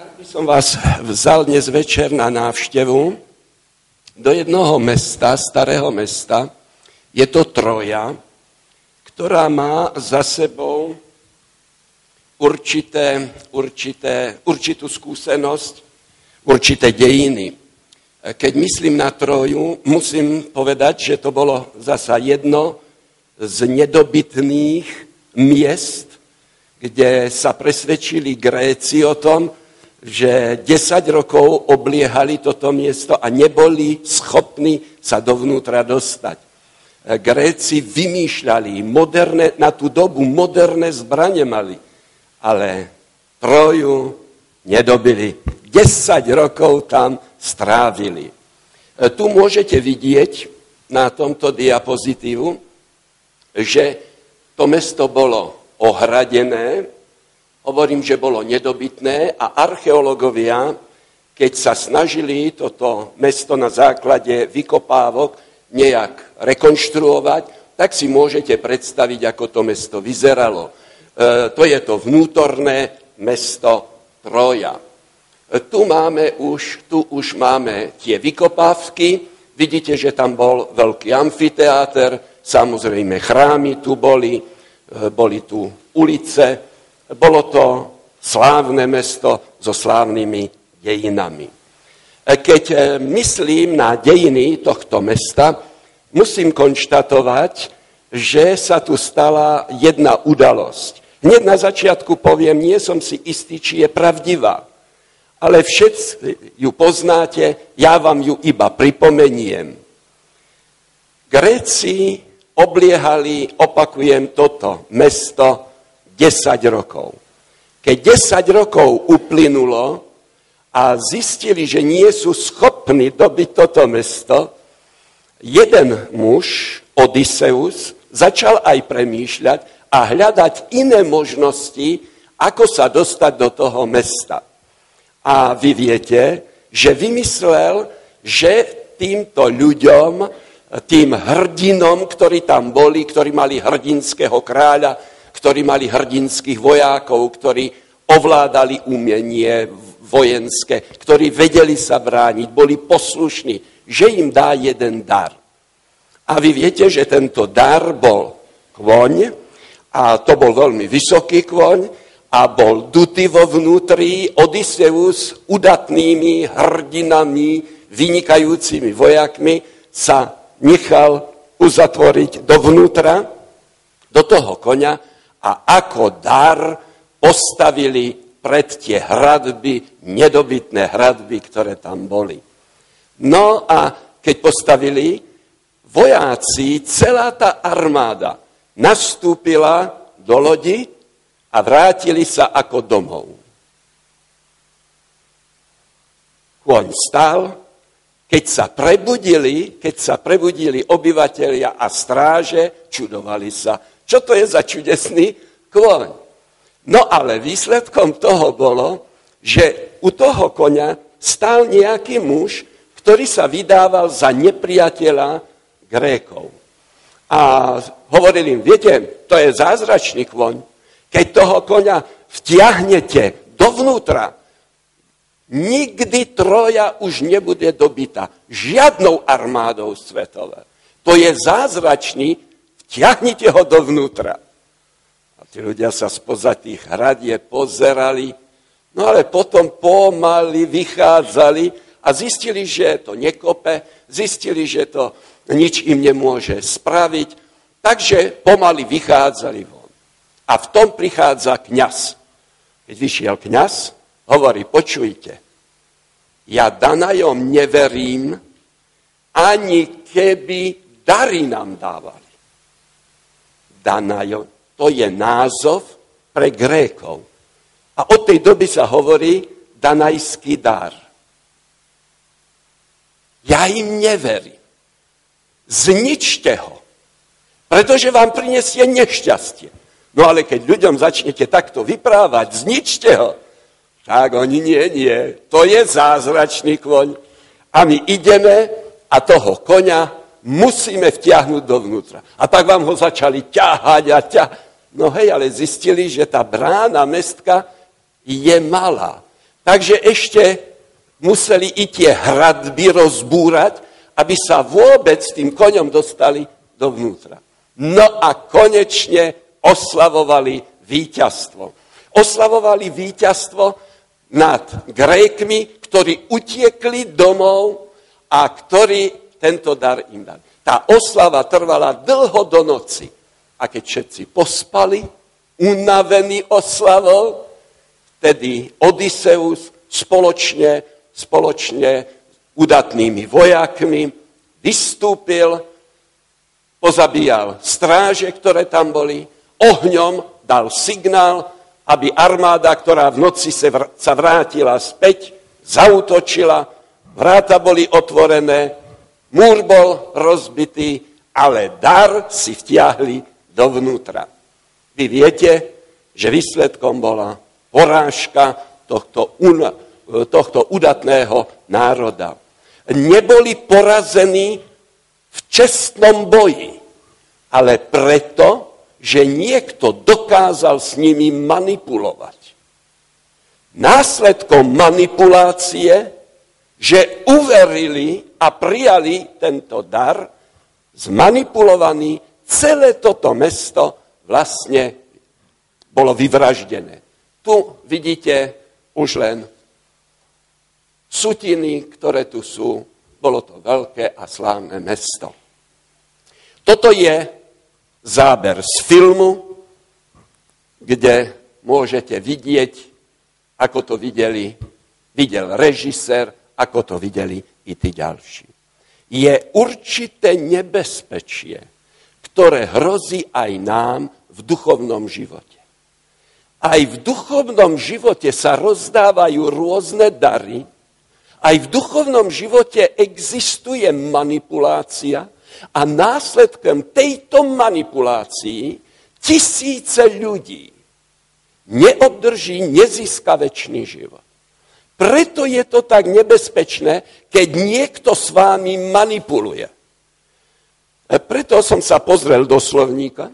Tak by som vás vzal dnes večer na návštevu do jednoho mesta, starého mesta. Je to Troja, ktorá má za sebou určité, určité, určitú skúsenosť, určité dejiny. Keď myslím na Troju, musím povedať, že to bolo zasa jedno z nedobytných miest, kde sa presvedčili Gréci o tom, že 10 rokov obliehali toto miesto a neboli schopní sa dovnútra dostať. Gréci vymýšľali, moderné, na tú dobu moderné zbranie mali, ale Troju nedobili. 10 rokov tam strávili. E, tu môžete vidieť na tomto diapozitívu, že to mesto bolo ohradené, Hovorím, že bolo nedobytné a archeológovia, keď sa snažili toto mesto na základe vykopávok nejak rekonštruovať, tak si môžete predstaviť, ako to mesto vyzeralo. E, to je to vnútorné mesto Troja. E, tu, máme už, tu už máme tie vykopávky, vidíte, že tam bol veľký amfiteáter, samozrejme chrámy tu boli, e, boli tu ulice, bolo to slávne mesto so slávnymi dejinami. E, keď e, myslím na dejiny tohto mesta, musím konštatovať, že sa tu stala jedna udalosť. Hneď na začiatku poviem, nie som si istý, či je pravdivá, ale všetci ju poznáte, ja vám ju iba pripomeniem. Gréci obliehali, opakujem toto, mesto 10 rokov. Keď 10 rokov uplynulo a zistili, že nie sú schopní dobiť toto mesto, jeden muž, Odysseus, začal aj premýšľať a hľadať iné možnosti, ako sa dostať do toho mesta. A vy viete, že vymyslel, že týmto ľuďom, tým hrdinom, ktorí tam boli, ktorí mali hrdinského kráľa, ktorí mali hrdinských vojákov, ktorí ovládali umenie vojenské, ktorí vedeli sa brániť, boli poslušní, že im dá jeden dar. A vy viete, že tento dar bol kvoň, a to bol veľmi vysoký kvoň, a bol dutý vo vnútri Odysseus udatnými hrdinami, vynikajúcimi vojakmi sa nechal uzatvoriť dovnútra, do toho konia a ako dar postavili pred tie hradby, nedobytné hradby, ktoré tam boli. No a keď postavili, vojáci, celá tá armáda nastúpila do lodi a vrátili sa ako domov. Kôň stal, keď sa prebudili, keď sa prebudili obyvateľia a stráže, čudovali sa, čo to je za čudesný kôň? No ale výsledkom toho bolo, že u toho konia stál nejaký muž, ktorý sa vydával za nepriateľa Grékov. A hovorili im, viete, to je zázračný kôň. Keď toho konia vtiahnete dovnútra, nikdy Troja už nebude dobitá žiadnou armádou svetové. To je zázračný Ťahnite ho dovnútra. A tí ľudia sa spoza tých hradie pozerali, no ale potom pomaly vychádzali a zistili, že to nekope, zistili, že to nič im nemôže spraviť, takže pomaly vychádzali von. A v tom prichádza kňaz. Keď vyšiel kňaz, hovorí, počujte, ja Danajom neverím, ani keby dary nám dávali. Danajo, to je názov pre Grékov. A od tej doby sa hovorí danajský dar. Ja im neverím. Zničte ho, pretože vám prinesie nešťastie. No ale keď ľuďom začnete takto vyprávať, zničte ho, tak oni nie, nie. To je zázračný kvoň. A my ideme a toho koňa musíme vtiahnuť dovnútra. A tak vám ho začali ťahať a ťahať. No hej, ale zistili, že tá brána mestka je malá. Takže ešte museli i tie hradby rozbúrať, aby sa vôbec tým koňom dostali dovnútra. No a konečne oslavovali víťazstvo. Oslavovali víťazstvo nad Grékmi, ktorí utiekli domov a ktorí tento dar im dali. Tá oslava trvala dlho do noci. A keď všetci pospali, unavení oslavou, vtedy Odysseus spoločne, spoločne udatnými vojakmi vystúpil, pozabíjal stráže, ktoré tam boli, ohňom dal signál, aby armáda, ktorá v noci sa vrátila späť, zautočila, vráta boli otvorené, múr bol rozbitý, ale dar si vtiahli dovnútra. Vy viete, že výsledkom bola porážka tohto, un, tohto udatného národa. Neboli porazení v čestnom boji, ale preto, že niekto dokázal s nimi manipulovať. Následkom manipulácie, že uverili a prijali tento dar, zmanipulovaný, celé toto mesto vlastne bolo vyvraždené. Tu vidíte už len sutiny, ktoré tu sú. Bolo to veľké a slávne mesto. Toto je záber z filmu, kde môžete vidieť, ako to videli, videl režisér, ako to videli i tí ďalší. Je určité nebezpečie, ktoré hrozí aj nám v duchovnom živote. Aj v duchovnom živote sa rozdávajú rôzne dary, aj v duchovnom živote existuje manipulácia a následkom tejto manipulácii tisíce ľudí neobdrží, nezíska väčší život. Preto je to tak nebezpečné, keď niekto s vámi manipuluje. E preto som sa pozrel do slovníka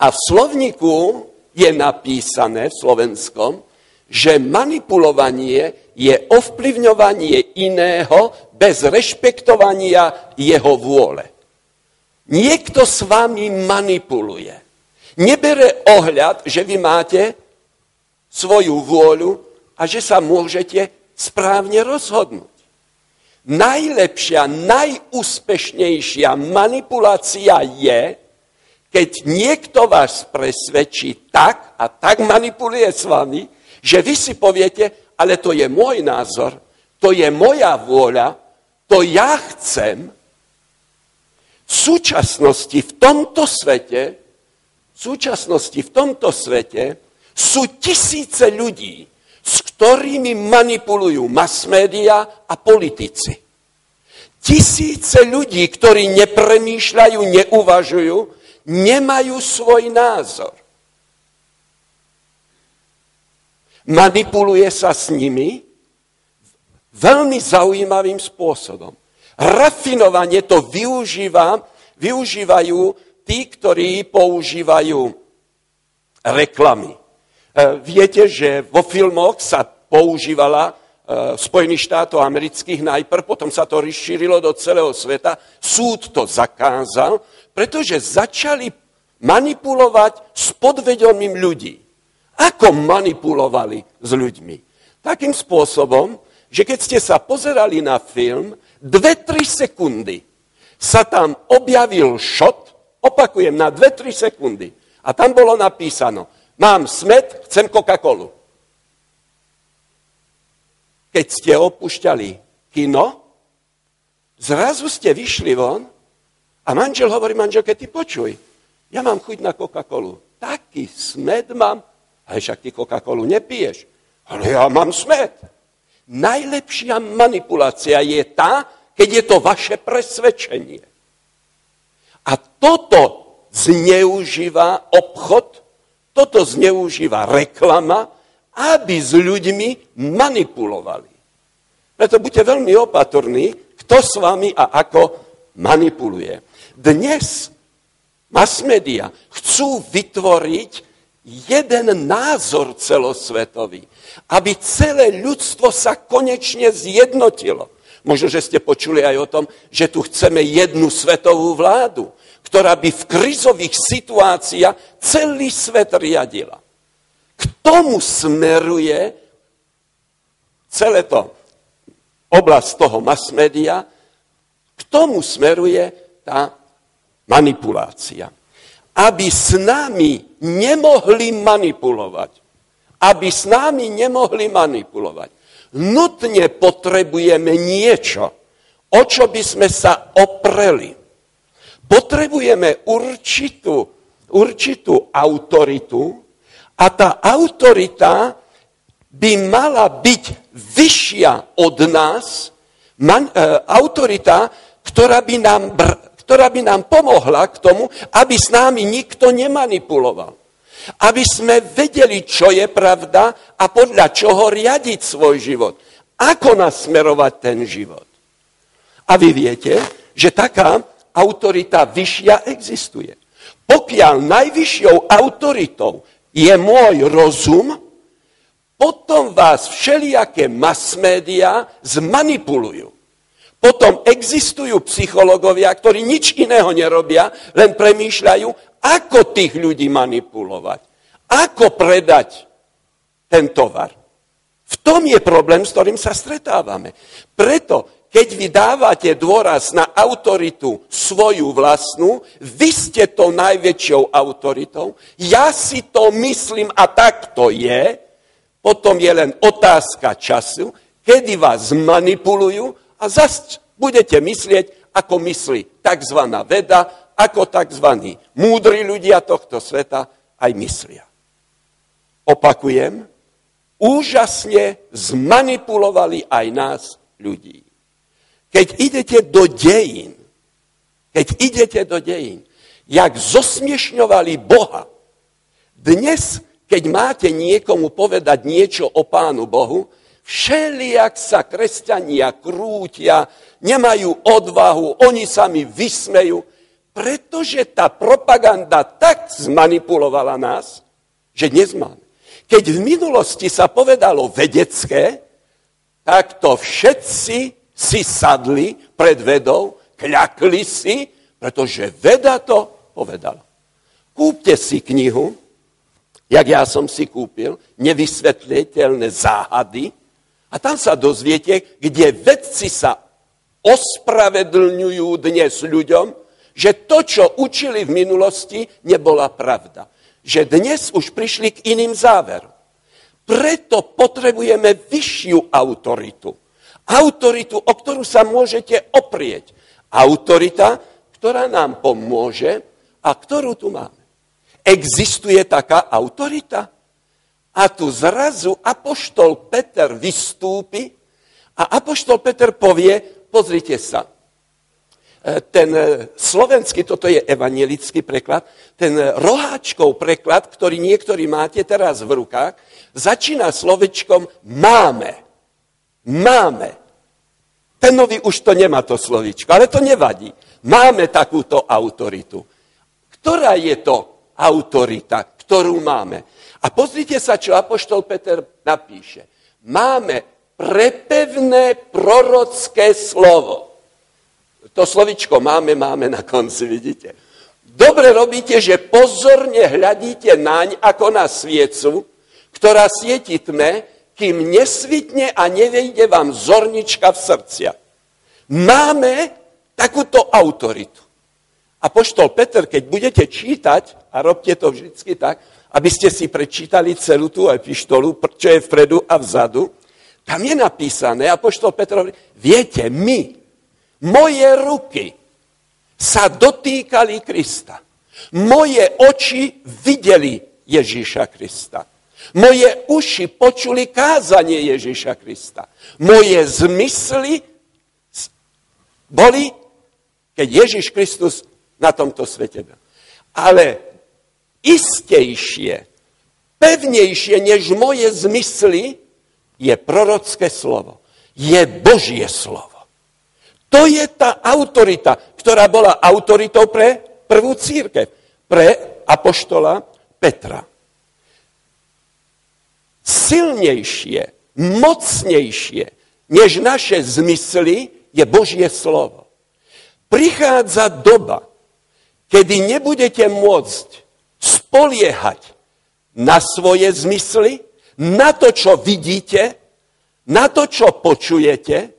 a v slovníku je napísané v slovenskom, že manipulovanie je ovplyvňovanie iného bez rešpektovania jeho vôle. Niekto s vami manipuluje. Nebere ohľad, že vy máte svoju vôľu a že sa môžete správne rozhodnúť. Najlepšia, najúspešnejšia manipulácia je, keď niekto vás presvedčí tak a tak manipuluje s vami, že vy si poviete, ale to je môj názor, to je moja vôľa, to ja chcem. V súčasnosti v tomto svete, v súčasnosti v tomto svete sú tisíce ľudí, s ktorými manipulujú mass media a politici. Tisíce ľudí, ktorí nepremýšľajú, neuvažujú, nemajú svoj názor. Manipuluje sa s nimi veľmi zaujímavým spôsobom. Rafinovanie to využíva, využívajú tí, ktorí používajú reklamy. E, viete, že vo filmoch sa používala v e, Spojených štátov amerických najprv, potom sa to rozšírilo do celého sveta. Súd to zakázal, pretože začali manipulovať s podvedomím ľudí. Ako manipulovali s ľuďmi? Takým spôsobom, že keď ste sa pozerali na film, dve, tri sekundy sa tam objavil šot, opakujem, na dve, tri sekundy. A tam bolo napísano, mám smet, chcem Coca-Colu. Keď ste opúšťali kino, zrazu ste vyšli von a manžel hovorí manželke, ty počuj, ja mám chuť na Coca-Colu. Taký smed mám, ale však ty Coca-Colu nepiješ. Ale ja mám smed. Najlepšia manipulácia je tá, keď je to vaše presvedčenie. A toto zneužíva obchod, toto zneužíva reklama, aby s ľuďmi manipulovali. Preto buďte veľmi opatrní, kto s vami a ako manipuluje. Dnes mass media chcú vytvoriť jeden názor celosvetový, aby celé ľudstvo sa konečne zjednotilo. Možno, že ste počuli aj o tom, že tu chceme jednu svetovú vládu, ktorá by v krizových situáciách celý svet riadila. K tomu smeruje celé to oblasť toho mass media, k tomu smeruje tá manipulácia. Aby s nami nemohli manipulovať. Aby s nami nemohli manipulovať. Nutne potrebujeme niečo, o čo by sme sa opreli. Potrebujeme určitú, určitú autoritu a tá autorita by mala byť vyššia od nás, man, e, autorita, ktorá by, nám, ktorá by nám pomohla k tomu, aby s námi nikto nemanipuloval. Aby sme vedeli, čo je pravda a podľa čoho riadiť svoj život. Ako nasmerovať ten život. A vy viete, že taká autorita vyššia existuje. Pokiaľ najvyššou autoritou je môj rozum, potom vás všelijaké mass média zmanipulujú. Potom existujú psychológovia, ktorí nič iného nerobia, len premýšľajú, ako tých ľudí manipulovať. Ako predať ten tovar. V tom je problém, s ktorým sa stretávame. Preto, keď vy dávate dôraz na autoritu svoju vlastnú, vy ste to najväčšou autoritou, ja si to myslím a tak to je, potom je len otázka času, kedy vás manipulujú a zase budete myslieť, ako myslí tzv. veda, ako tzv. múdri ľudia tohto sveta aj myslia. Opakujem, úžasne zmanipulovali aj nás ľudí. Keď idete do dejín, keď idete do dejín, jak zosmiešňovali Boha, dnes, keď máte niekomu povedať niečo o Pánu Bohu, Všelijak sa kresťania krútia, nemajú odvahu, oni sa mi vysmejú, pretože tá propaganda tak zmanipulovala nás, že dnes máme. Keď v minulosti sa povedalo vedecké, tak to všetci si sadli pred vedou, kľakli si, pretože veda to povedala. Kúpte si knihu, jak ja som si kúpil, nevysvetliteľné záhady, a tam sa dozviete, kde vedci sa ospravedlňujú dnes ľuďom, že to, čo učili v minulosti, nebola pravda. Že dnes už prišli k iným záverom. Preto potrebujeme vyššiu autoritu. Autoritu, o ktorú sa môžete oprieť. Autorita, ktorá nám pomôže a ktorú tu máme. Existuje taká autorita? A tu zrazu apoštol Peter vystúpi a apoštol Peter povie, pozrite sa, e, ten e, slovenský, toto je evangelický preklad, ten roháčkov preklad, ktorý niektorí máte teraz v rukách, začína slovečkom máme. Máme. Ten nový už to nemá to slovičko, ale to nevadí. Máme takúto autoritu. Ktorá je to autorita, ktorú máme? A pozrite sa, čo Apoštol Peter napíše. Máme prepevné prorocké slovo. To slovičko máme, máme na konci, vidíte. Dobre robíte, že pozorne hľadíte naň ako na sviecu, ktorá svieti tme, kým nesvitne a nevejde vám zornička v srdcia. Máme takúto autoritu. A poštol Peter, keď budete čítať, a robte to vždycky tak, aby ste si prečítali celú tú epištolu, čo je vpredu a vzadu, tam je napísané, a poštol Petrovi, viete, my, moje ruky sa dotýkali Krista. Moje oči videli Ježíša Krista. Moje uši počuli kázanie Ježíša Krista. Moje zmysly boli, keď Ježíš Kristus na tomto svete byl. Ale istejšie, pevnejšie než moje zmysly, je prorocké slovo. Je Božie slovo. To je tá autorita, ktorá bola autoritou pre prvú církev, pre apoštola Petra. Silnejšie, mocnejšie, než naše zmysly, je Božie slovo. Prichádza doba, kedy nebudete môcť spoliehať na svoje zmysly, na to, čo vidíte, na to, čo počujete,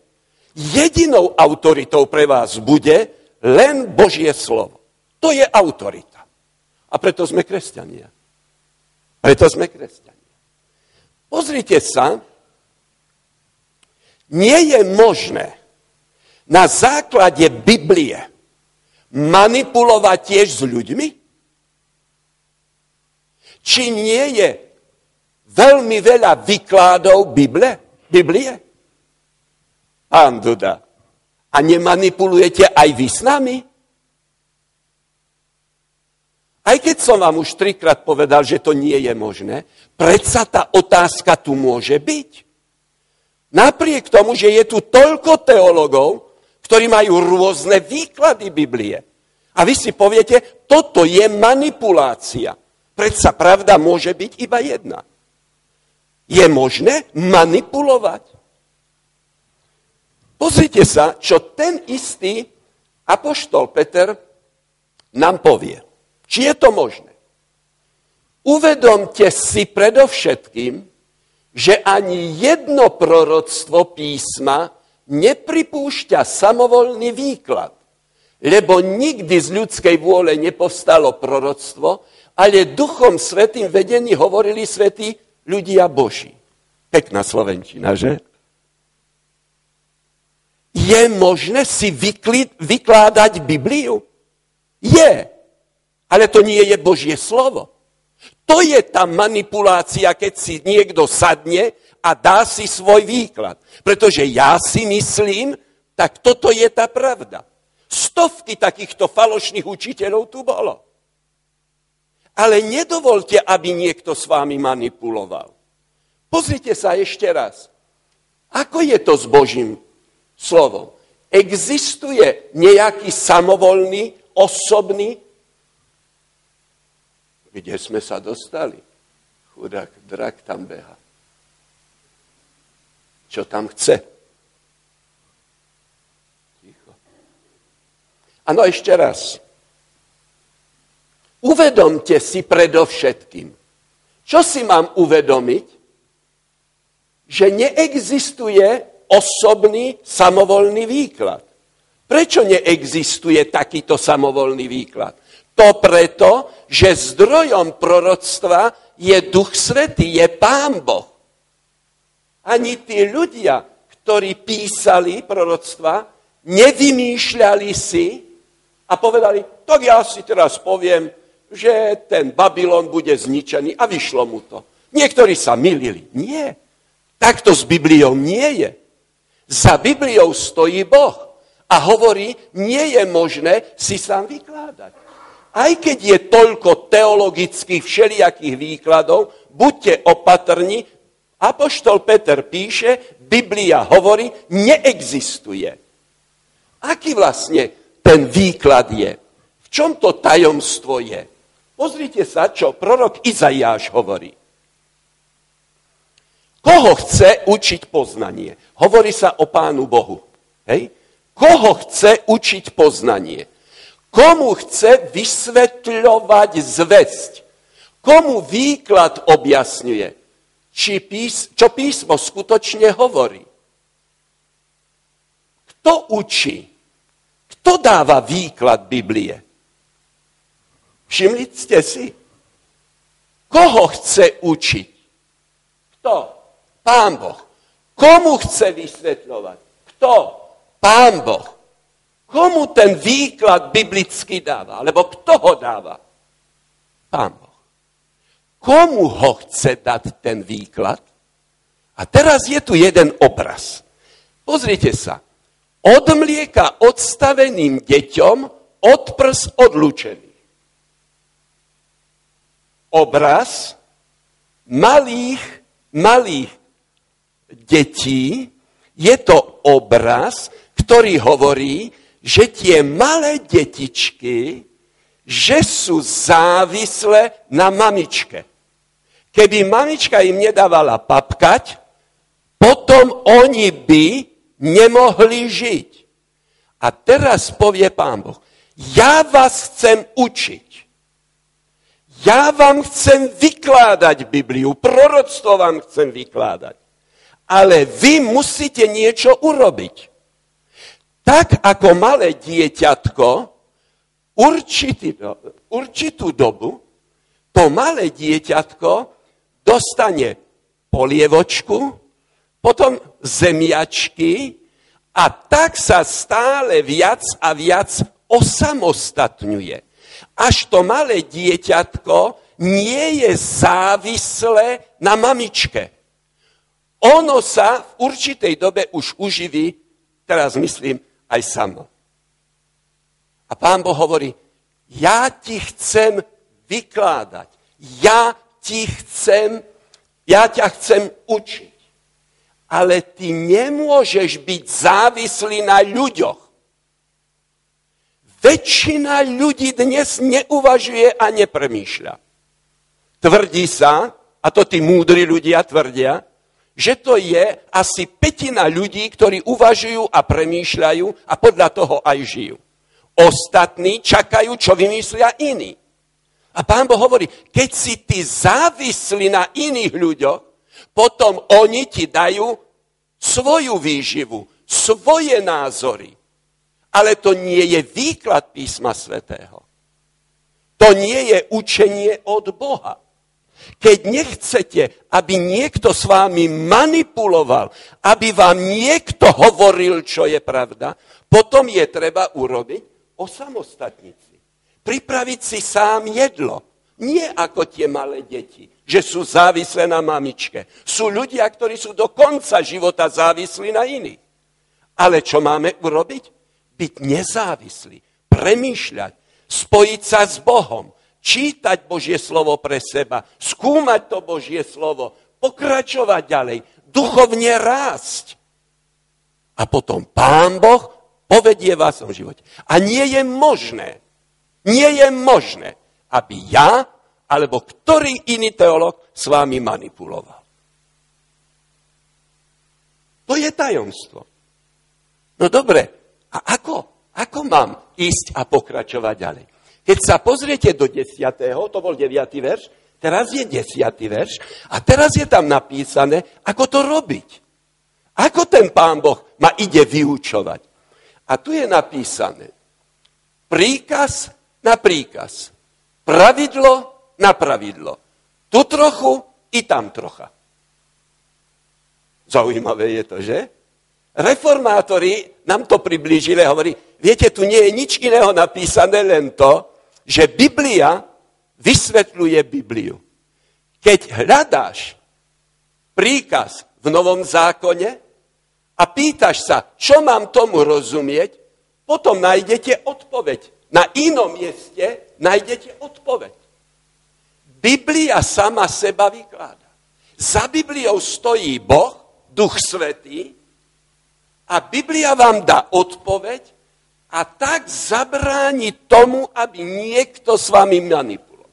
jedinou autoritou pre vás bude len Božie slovo. To je autorita. A preto sme kresťania. Preto sme kresťania. Pozrite sa, nie je možné na základe Biblie manipulovať tiež s ľuďmi? Či nie je veľmi veľa vykládov Bible, Biblie? Pán Duda, a nemanipulujete aj vy s nami? Aj keď som vám už trikrát povedal, že to nie je možné, predsa tá otázka tu môže byť. Napriek tomu, že je tu toľko teologov, ktorí majú rôzne výklady Biblie. A vy si poviete, toto je manipulácia. Predsa pravda môže byť iba jedna. Je možné manipulovať. Pozrite sa, čo ten istý apoštol Peter nám povie. Či je to možné? Uvedomte si predovšetkým, že ani jedno proroctvo písma nepripúšťa samovolný výklad, lebo nikdy z ľudskej vôle nepovstalo proroctvo, ale duchom svetým vedení hovorili svetí ľudia Boží. Pekná slovenčina, že? Je možné si vykládať Bibliu? Je. Ale to nie je Božie slovo. To je tá manipulácia, keď si niekto sadne a dá si svoj výklad. Pretože ja si myslím, tak toto je tá pravda. Stovky takýchto falošných učiteľov tu bolo. Ale nedovolte, aby niekto s vámi manipuloval. Pozrite sa ešte raz. Ako je to s Božím slovom? Existuje nejaký samovolný, osobný kde sme sa dostali? Chudák drak tam beha. Čo tam chce? Ticho. Ano, ešte raz. Uvedomte si predovšetkým. Čo si mám uvedomiť? Že neexistuje osobný samovolný výklad. Prečo neexistuje takýto samovolný výklad? To preto, že zdrojom proroctva je Duch Svetý, je Pán Boh. Ani tí ľudia, ktorí písali proroctva, nevymýšľali si a povedali, tak ja si teraz poviem, že ten Babylon bude zničený a vyšlo mu to. Niektorí sa milili. Nie. Takto s Bibliou nie je. Za Bibliou stojí Boh a hovorí, nie je možné si sám vykladať aj keď je toľko teologických všelijakých výkladov, buďte opatrní, Apoštol Peter píše, Biblia hovorí, neexistuje. Aký vlastne ten výklad je? V čom to tajomstvo je? Pozrite sa, čo prorok Izaiáš hovorí. Koho chce učiť poznanie? Hovorí sa o Pánu Bohu. Hej? Koho chce učiť poznanie? Komu chce vysvetľovať zväzť? Komu výklad objasňuje? Či pís, čo písmo skutočne hovorí? Kto učí? Kto dáva výklad Biblie? Všimli ste si? Koho chce učiť? Kto? Pán Boh. Komu chce vysvetľovať? Kto? Pán Boh. Komu ten výklad biblický dáva? Alebo kto ho dáva? Pán Boh. Komu ho chce dať ten výklad? A teraz je tu jeden obraz. Pozrite sa. Od mlieka odstaveným deťom, od prs odlučený. Obraz malých, malých detí je to obraz, ktorý hovorí, že tie malé detičky, že sú závislé na mamičke. Keby mamička im nedávala papkať, potom oni by nemohli žiť. A teraz povie pán Boh, ja vás chcem učiť. Ja vám chcem vykládať Bibliu, proroctvo vám chcem vykládať. Ale vy musíte niečo urobiť. Tak ako malé dieťatko určitý, určitú dobu, to malé dieťatko dostane polievočku, potom zemiačky a tak sa stále viac a viac osamostatňuje. Až to malé dieťatko nie je závislé na mamičke. Ono sa v určitej dobe už uživí, teraz myslím, aj samo. A pán Boh hovorí, ja ti chcem vykládať, ja ti chcem, ja ťa chcem učiť. Ale ty nemôžeš byť závislý na ľuďoch. Väčšina ľudí dnes neuvažuje a nepremýšľa. Tvrdí sa, a to tí múdri ľudia tvrdia, že to je asi petina ľudí, ktorí uvažujú a premýšľajú a podľa toho aj žijú. Ostatní čakajú, čo vymyslia iní. A pán Boh hovorí, keď si ty závislí na iných ľuďoch, potom oni ti dajú svoju výživu, svoje názory. Ale to nie je výklad písma svätého. To nie je učenie od Boha. Keď nechcete, aby niekto s vámi manipuloval, aby vám niekto hovoril, čo je pravda, potom je treba urobiť osamostatnici. Pripraviť si sám jedlo. Nie ako tie malé deti, že sú závislé na mamičke. Sú ľudia, ktorí sú do konca života závislí na iných. Ale čo máme urobiť? byť nezávislý, premýšľať, spojiť sa s Bohom, čítať Božie slovo pre seba, skúmať to Božie slovo, pokračovať ďalej, duchovne rásť. A potom Pán Boh povedie vás o živote. A nie je možné, nie je možné, aby ja alebo ktorý iný teolog s vámi manipuloval. To je tajomstvo. No dobre, a ako? Ako mám ísť a pokračovať ďalej? Keď sa pozriete do 10. to bol 9. verš, teraz je 10. verš a teraz je tam napísané, ako to robiť. Ako ten pán Boh ma ide vyučovať. A tu je napísané príkaz na príkaz, pravidlo na pravidlo. Tu trochu i tam trocha. Zaujímavé je to, že? Reformátori nám to priblížili a hovorí, viete, tu nie je nič iného napísané, len to, že Biblia vysvetľuje Bibliu. Keď hľadáš príkaz v Novom zákone a pýtaš sa, čo mám tomu rozumieť, potom nájdete odpoveď. Na inom mieste nájdete odpoveď. Biblia sama seba vykláda. Za Bibliou stojí Boh, Duch Svetý, a Biblia vám dá odpoveď a tak zabráni tomu, aby niekto s vami manipuloval.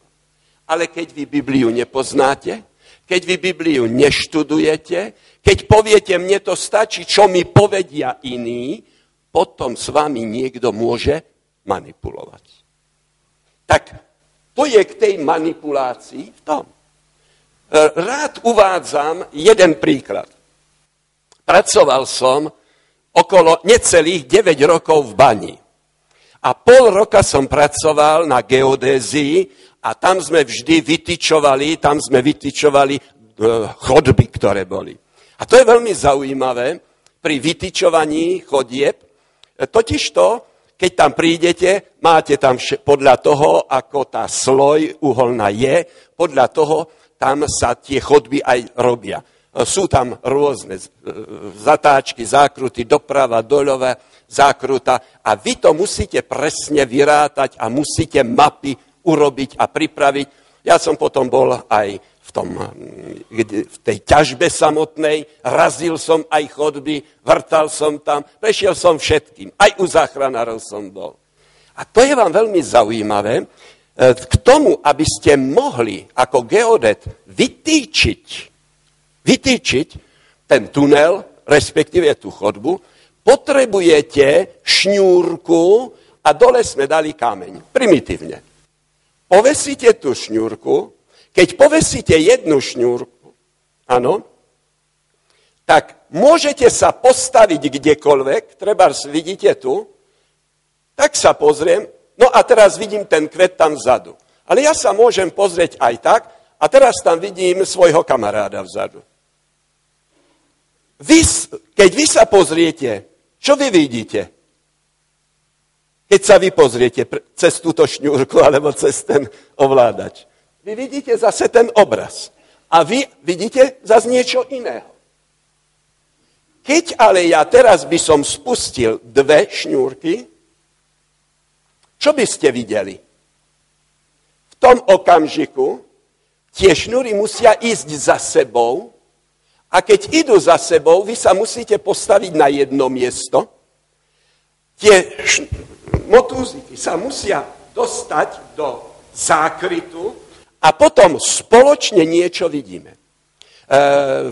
Ale keď vy Bibliu nepoznáte, keď vy Bibliu neštudujete, keď poviete, mne to stačí, čo mi povedia iní, potom s vami niekto môže manipulovať. Tak to je k tej manipulácii v tom. Rád uvádzam jeden príklad. Pracoval som okolo necelých 9 rokov v bani. A pol roka som pracoval na geodézii a tam sme vždy vytyčovali, tam sme vytyčovali e, chodby, ktoré boli. A to je veľmi zaujímavé pri vytyčovaní chodieb, e, totiž to, keď tam prídete, máte tam podľa toho, ako tá sloj uholná je, podľa toho tam sa tie chodby aj robia sú tam rôzne zatáčky, zákruty, doprava, doľové, zákruta a vy to musíte presne vyrátať a musíte mapy urobiť a pripraviť. Ja som potom bol aj v, tom, v tej ťažbe samotnej, razil som aj chodby, vrtal som tam, prešiel som všetkým, aj u záchranárov som bol. A to je vám veľmi zaujímavé, k tomu, aby ste mohli ako geodet vytýčiť, vytýčiť ten tunel, respektíve tú chodbu, potrebujete šňúrku a dole sme dali kameň. Primitívne. Povesíte tú šňúrku, keď povesíte jednu šňúrku, áno, tak môžete sa postaviť kdekoľvek, treba vidíte tu, tak sa pozriem, no a teraz vidím ten kvet tam vzadu. Ale ja sa môžem pozrieť aj tak, a teraz tam vidím svojho kamaráda vzadu. Vy, keď vy sa pozriete, čo vy vidíte? Keď sa vy pozriete cez túto šňúrku alebo cez ten ovládač. Vy vidíte zase ten obraz. A vy vidíte zase niečo iného. Keď ale ja teraz by som spustil dve šňúrky, čo by ste videli? V tom okamžiku tie šnúry musia ísť za sebou a keď idú za sebou, vy sa musíte postaviť na jedno miesto. Tie motúziky sa musia dostať do zákrytu a potom spoločne niečo vidíme. E,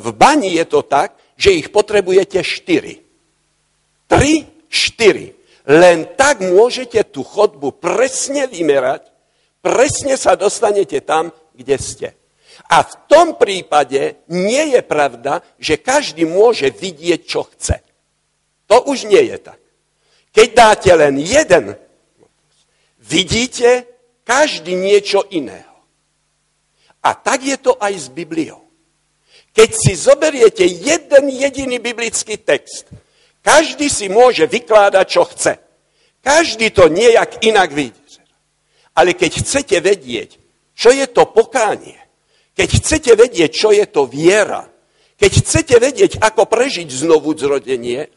v bani je to tak, že ich potrebujete štyri. Tri, štyri. Len tak môžete tú chodbu presne vymerať, presne sa dostanete tam, kde ste. A v tom prípade nie je pravda, že každý môže vidieť, čo chce. To už nie je tak. Keď dáte len jeden, vidíte každý niečo iného. A tak je to aj s Bibliou. Keď si zoberiete jeden jediný biblický text, každý si môže vykladať, čo chce. Každý to nejak inak vidí. Ale keď chcete vedieť, čo je to pokánie, keď chcete vedieť, čo je to viera, keď chcete vedieť, ako prežiť znovu zrodenie,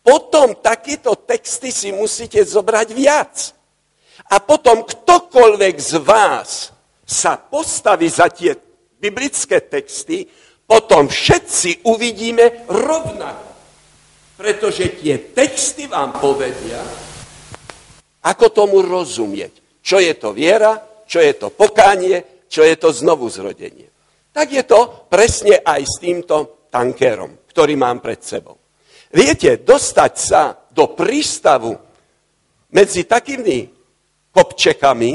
potom takéto texty si musíte zobrať viac. A potom ktokoľvek z vás sa postaví za tie biblické texty, potom všetci uvidíme rovnako. Pretože tie texty vám povedia, ako tomu rozumieť. Čo je to viera, čo je to pokánie, čo je to znovu zrodenie. Tak je to presne aj s týmto tankerom, ktorý mám pred sebou. Viete, dostať sa do prístavu medzi takými kopčekami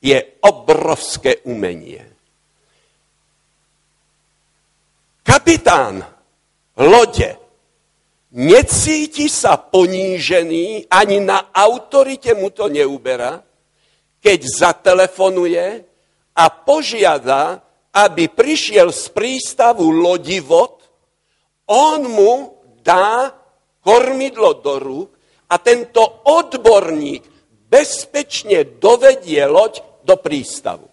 je obrovské umenie. Kapitán lode necíti sa ponížený, ani na autorite mu to neuberá, keď zatelefonuje a požiada, aby prišiel z prístavu lodivod, on mu dá kormidlo do rúk a tento odborník bezpečne dovedie loď do prístavu.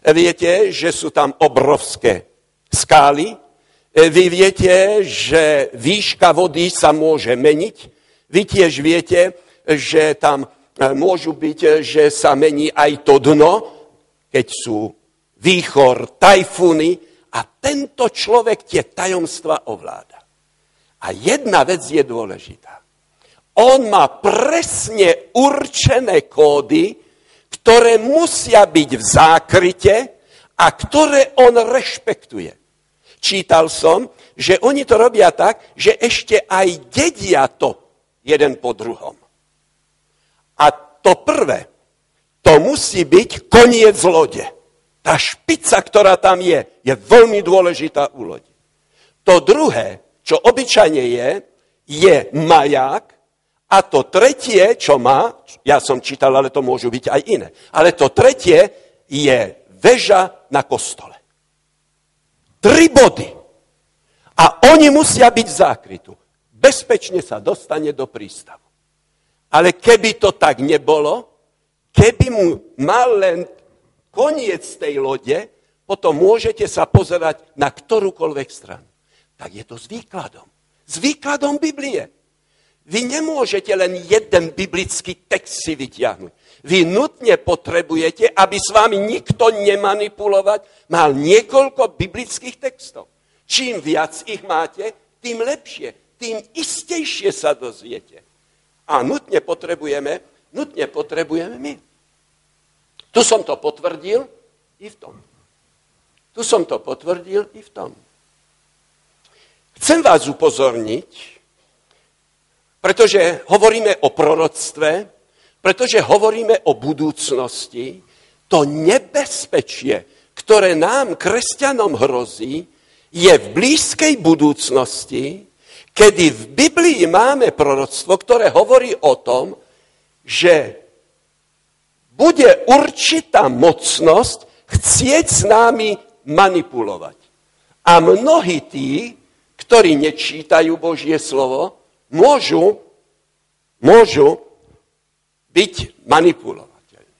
Viete, že sú tam obrovské skály, vy viete, že výška vody sa môže meniť. Vy tiež viete, že tam môžu byť, že sa mení aj to dno, keď sú výchor, tajfúny a tento človek tie tajomstva ovláda. A jedna vec je dôležitá. On má presne určené kódy, ktoré musia byť v zákryte a ktoré on rešpektuje. Čítal som, že oni to robia tak, že ešte aj dedia to jeden po druhom. A to prvé, to musí byť koniec lode. Tá špica, ktorá tam je, je veľmi dôležitá u lodi. To druhé, čo obyčajne je, je maják a to tretie, čo má, ja som čítal, ale to môžu byť aj iné, ale to tretie je väža na kostole. Tri body. A oni musia byť zákrytu. Bezpečne sa dostane do prístavu. Ale keby to tak nebolo, keby mu mal len koniec tej lode, potom môžete sa pozerať na ktorúkoľvek stranu. Tak je to s výkladom. S výkladom Biblie. Vy nemôžete len jeden biblický text si vyťahnuť. Vy nutne potrebujete, aby s vami nikto nemanipulovať, mal niekoľko biblických textov. Čím viac ich máte, tým lepšie, tým istejšie sa dozviete. A nutne potrebujeme, nutne potrebujeme my. Tu som to potvrdil i v tom. Tu som to potvrdil i v tom. Chcem vás upozorniť, pretože hovoríme o proroctve, pretože hovoríme o budúcnosti, to nebezpečie, ktoré nám, kresťanom, hrozí, je v blízkej budúcnosti, kedy v Biblii máme proroctvo, ktoré hovorí o tom, že bude určitá mocnosť chcieť s námi manipulovať. A mnohí tí, ktorí nečítajú Božie slovo, môžu, môžu byť manipulovateľní.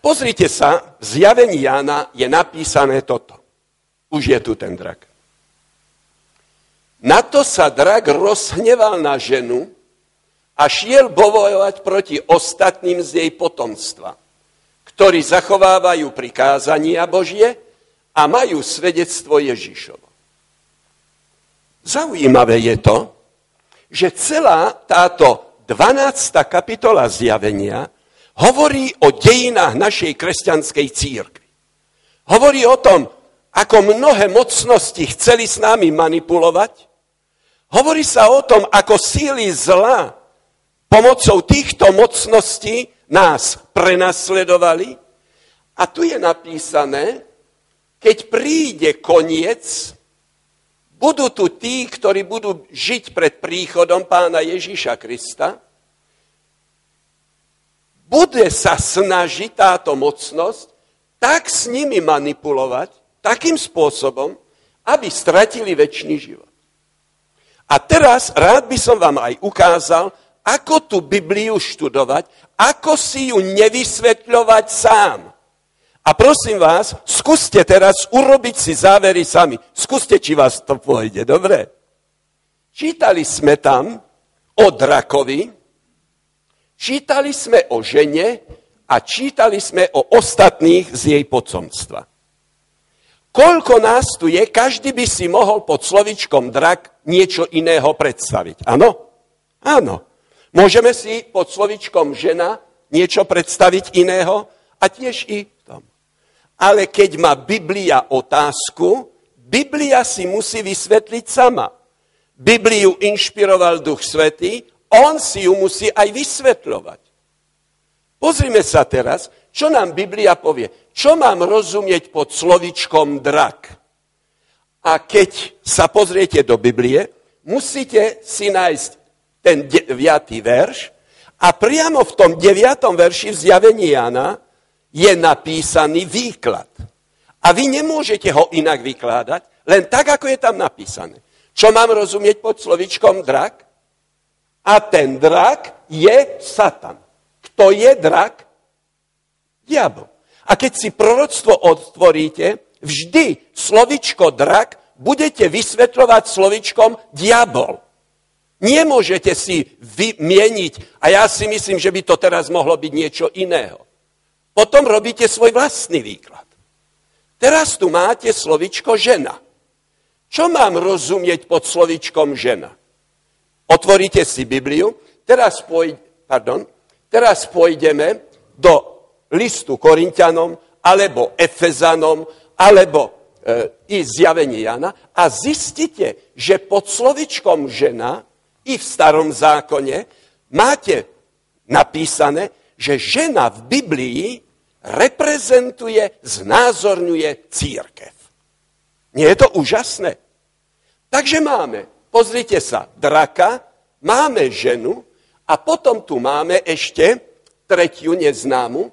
Pozrite sa, v zjavení Jána je napísané toto. Už je tu ten drak. Na to sa drak rozhneval na ženu a šiel bojovať proti ostatným z jej potomstva, ktorí zachovávajú prikázania Božie a majú svedectvo Ježišovo. Zaujímavé je to, že celá táto 12. kapitola zjavenia hovorí o dejinách našej kresťanskej církvy. Hovorí o tom, ako mnohé mocnosti chceli s nami manipulovať. Hovorí sa o tom, ako síly zla pomocou týchto mocností nás prenasledovali. A tu je napísané, keď príde koniec, budú tu tí, ktorí budú žiť pred príchodom pána Ježíša Krista, bude sa snažiť táto mocnosť tak s nimi manipulovať, takým spôsobom, aby stratili väčší život. A teraz rád by som vám aj ukázal, ako tú Bibliu študovať, ako si ju nevysvetľovať sám. A prosím vás, skúste teraz urobiť si závery sami. Skúste, či vás to pôjde, dobre? Čítali sme tam o drakovi, čítali sme o žene a čítali sme o ostatných z jej potomstva. Koľko nás tu je, každý by si mohol pod slovičkom drak niečo iného predstaviť. Áno? Áno. Môžeme si pod slovičkom žena niečo predstaviť iného a tiež i v tom. Ale keď má Biblia otázku, Biblia si musí vysvetliť sama. Bibliu inšpiroval Duch Svetý, on si ju musí aj vysvetľovať. Pozrime sa teraz, čo nám Biblia povie. Čo mám rozumieť pod slovičkom drak? A keď sa pozriete do Biblie, musíte si nájsť ten deviatý verš a priamo v tom deviatom verši v zjavení Jana je napísaný výklad. A vy nemôžete ho inak vykládať, len tak, ako je tam napísané. Čo mám rozumieť pod slovičkom drak? A ten drak je Satan. Kto je drak? Diabol. A keď si proroctvo otvoríte, vždy slovičko drak budete vysvetľovať slovičkom diabol. Nemôžete si vymieniť, a ja si myslím, že by to teraz mohlo byť niečo iného. Potom robíte svoj vlastný výklad. Teraz tu máte slovičko žena. Čo mám rozumieť pod slovičkom žena? Otvoríte si Bibliu, teraz, pôj, pardon, teraz pôjdeme do listu Korintianom, alebo Efezanom, alebo e, i zjavenie Jana a zistíte, že pod slovičkom žena i v starom zákone máte napísané, že žena v Biblii reprezentuje, znázorňuje církev. Nie je to úžasné? Takže máme, pozrite sa, draka, máme ženu a potom tu máme ešte tretiu neznámu,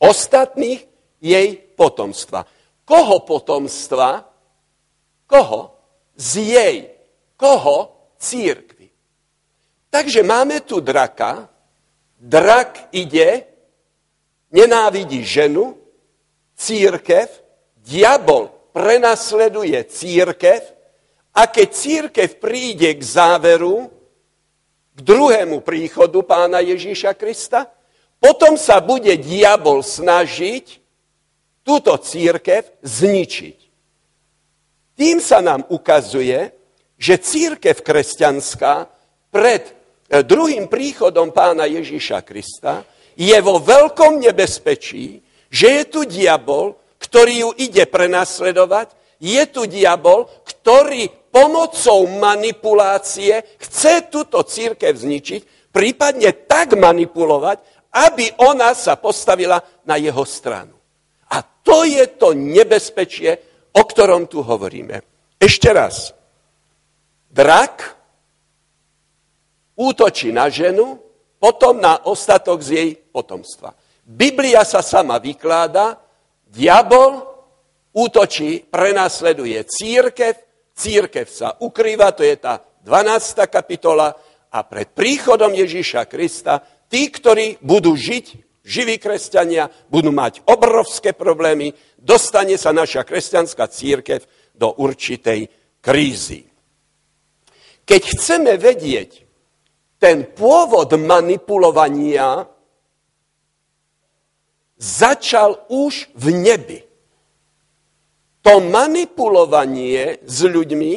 ostatných jej potomstva. Koho potomstva? Koho? Z jej. Koho? Církvy. Takže máme tu draka, drak ide, nenávidí ženu, církev, diabol prenasleduje církev a keď církev príde k záveru, k druhému príchodu pána Ježíša Krista, potom sa bude diabol snažiť túto církev zničiť. Tým sa nám ukazuje, že církev kresťanská pred e, druhým príchodom pána Ježíša Krista je vo veľkom nebezpečí, že je tu diabol, ktorý ju ide prenasledovať, je tu diabol, ktorý pomocou manipulácie chce túto církev zničiť, prípadne tak manipulovať, aby ona sa postavila na jeho stranu. A to je to nebezpečie, o ktorom tu hovoríme. Ešte raz. Drak útočí na ženu, potom na ostatok z jej potomstva. Biblia sa sama vykláda, diabol útočí, prenasleduje církev, církev sa ukrýva, to je tá 12. kapitola, a pred príchodom Ježíša Krista tí, ktorí budú žiť, živí kresťania, budú mať obrovské problémy, dostane sa naša kresťanská církev do určitej krízy. Keď chceme vedieť ten pôvod manipulovania, začal už v nebi to manipulovanie s ľuďmi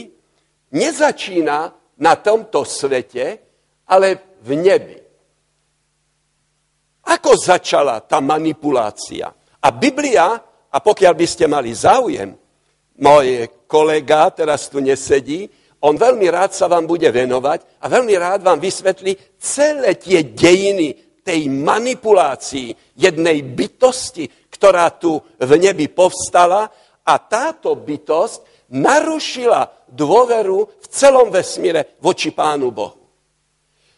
nezačína na tomto svete, ale v nebi. Ako začala tá manipulácia? A Biblia, a pokiaľ by ste mali záujem, môj kolega teraz tu nesedí, on veľmi rád sa vám bude venovať a veľmi rád vám vysvetlí celé tie dejiny tej manipulácii jednej bytosti, ktorá tu v nebi povstala a táto bytosť narušila dôveru v celom vesmíre voči Pánu Bohu.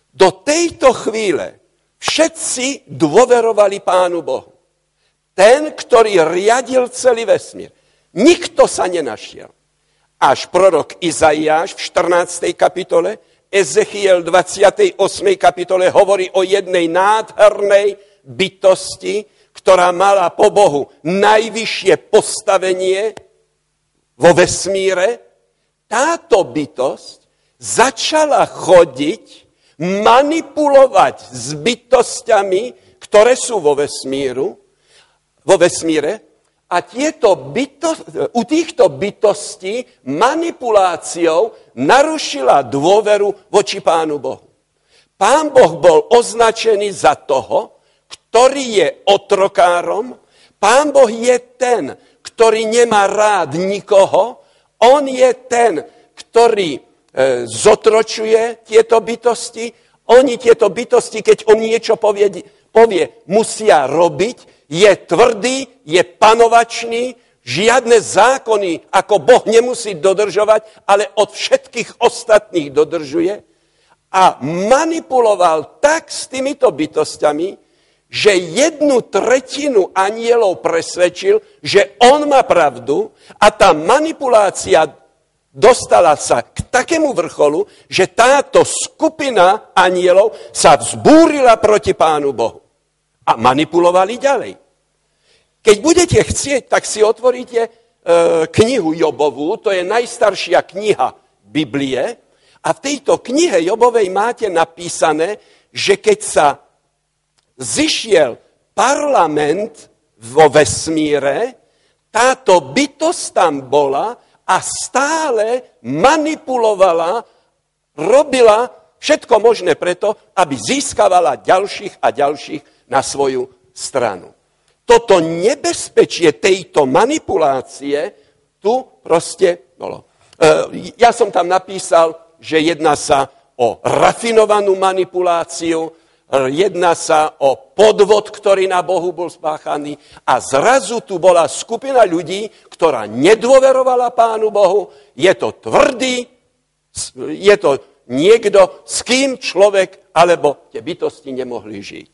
Do tejto chvíle všetci dôverovali Pánu Bohu. Ten, ktorý riadil celý vesmír. Nikto sa nenašiel. Až prorok Izaiáš v 14. kapitole, Ezechiel 28. kapitole hovorí o jednej nádhernej bytosti, ktorá mala po Bohu najvyššie postavenie vo vesmíre, táto bytosť začala chodiť, manipulovať s bytostiami, ktoré sú vo vesmíru, vo vesmíre, a tieto bytosti, u týchto bytostí manipuláciou narušila dôveru voči Pánu Bohu. Pán Boh bol označený za toho, ktorý je otrokárom, pán Boh je ten, ktorý nemá rád nikoho, on je ten, ktorý e, zotročuje tieto bytosti, oni tieto bytosti, keď on niečo povie, povie, musia robiť, je tvrdý, je panovačný, žiadne zákony ako Boh nemusí dodržovať, ale od všetkých ostatných dodržuje. A manipuloval tak s týmito bytostiami, že jednu tretinu anielov presvedčil, že on má pravdu a tá manipulácia dostala sa k takému vrcholu, že táto skupina anielov sa vzbúrila proti Pánu Bohu. A manipulovali ďalej. Keď budete chcieť, tak si otvoríte e, knihu Jobovú, to je najstaršia kniha Biblie, a v tejto knihe Jobovej máte napísané, že keď sa zišiel parlament vo vesmíre, táto bytosť tam bola a stále manipulovala, robila všetko možné preto, aby získavala ďalších a ďalších na svoju stranu. Toto nebezpečie tejto manipulácie tu proste bolo. E, ja som tam napísal, že jedná sa o rafinovanú manipuláciu, jedná sa o podvod, ktorý na Bohu bol spáchaný a zrazu tu bola skupina ľudí, ktorá nedôverovala Pánu Bohu. Je to tvrdý, je to niekto, s kým človek alebo tie bytosti nemohli žiť.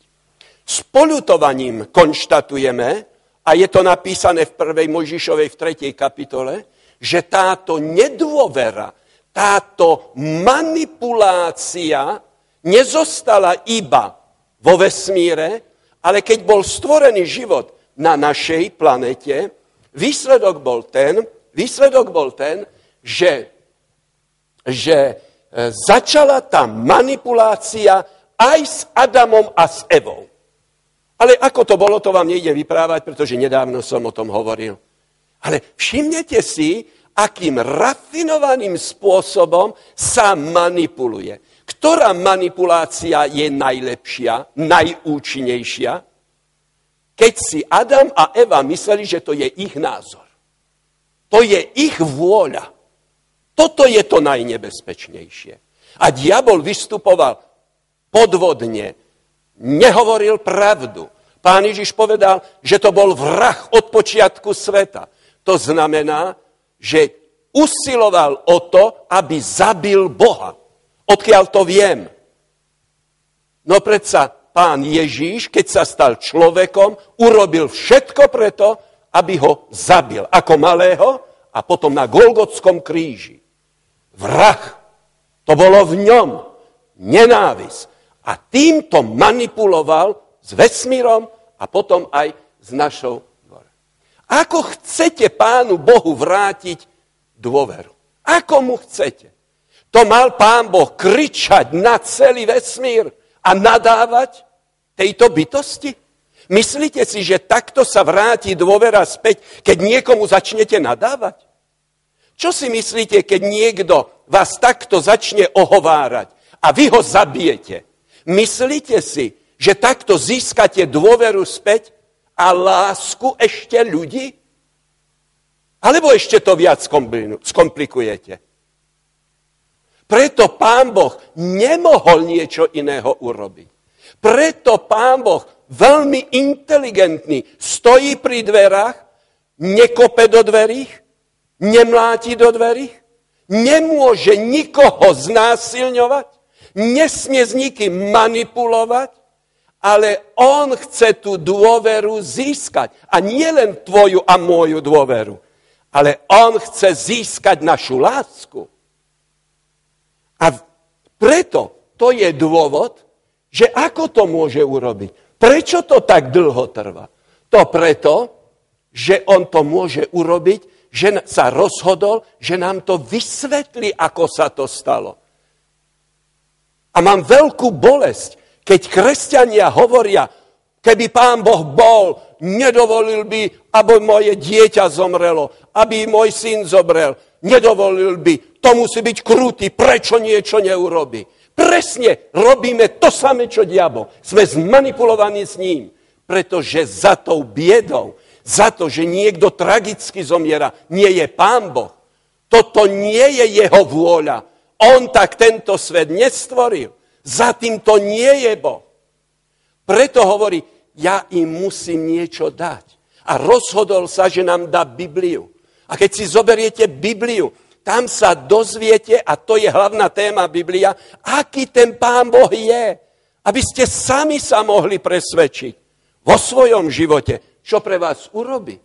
S polutovaním konštatujeme, a je to napísané v 1. Mojžišovej v 3. kapitole, že táto nedôvera, táto manipulácia nezostala iba vo vesmíre, ale keď bol stvorený život na našej planete, výsledok bol ten, výsledok bol ten že, že e, začala tá manipulácia aj s Adamom a s Evou. Ale ako to bolo, to vám nejde vyprávať, pretože nedávno som o tom hovoril. Ale všimnete si, akým rafinovaným spôsobom sa manipuluje. Ktorá manipulácia je najlepšia, najúčinnejšia? keď si Adam a Eva mysleli, že to je ich názor. To je ich vôľa. Toto je to najnebezpečnejšie. A diabol vystupoval podvodne, nehovoril pravdu. Pán Ježiš povedal, že to bol vrah od počiatku sveta. To znamená, že usiloval o to, aby zabil Boha. Odkiaľ to viem? No predsa pán Ježíš, keď sa stal človekom, urobil všetko preto, aby ho zabil. Ako malého a potom na Golgotskom kríži. Vrah. To bolo v ňom. Nenávisť. A týmto manipuloval s vesmírom a potom aj s našou dvore. Ako chcete pánu Bohu vrátiť dôveru? Ako mu chcete? To mal pán Boh kričať na celý vesmír a nadávať tejto bytosti? Myslíte si, že takto sa vráti dôvera späť, keď niekomu začnete nadávať? Čo si myslíte, keď niekto vás takto začne ohovárať a vy ho zabijete? Myslíte si, že takto získate dôveru späť a lásku ešte ľudí? Alebo ešte to viac skomplikujete? Preto pán Boh nemohol niečo iného urobiť. Preto pán Boh veľmi inteligentný stojí pri dverách, nekope do dverí, nemláti do dverí, nemôže nikoho znásilňovať, nesmie s nikým manipulovať, ale on chce tú dôveru získať. A nie len tvoju a moju dôveru, ale on chce získať našu lásku. A preto to je dôvod, že ako to môže urobiť. Prečo to tak dlho trvá? To preto, že on to môže urobiť, že sa rozhodol, že nám to vysvetlí, ako sa to stalo. A mám veľkú bolesť, keď kresťania hovoria, keby pán Boh bol, nedovolil by, aby moje dieťa zomrelo, aby môj syn zomrel, nedovolil by, to musí byť krutý, prečo niečo neurobi. Presne robíme to samé, čo diabol. Sme zmanipulovaní s ním, pretože za tou biedou, za to, že niekto tragicky zomiera, nie je pán Boh. Toto nie je jeho vôľa. On tak tento svet nestvoril. Za tým to nie je Boh. Preto hovorí, ja im musím niečo dať. A rozhodol sa, že nám dá Bibliu. A keď si zoberiete Bibliu, tam sa dozviete, a to je hlavná téma Biblia, aký ten Pán Boh je. Aby ste sami sa mohli presvedčiť vo svojom živote, čo pre vás urobi.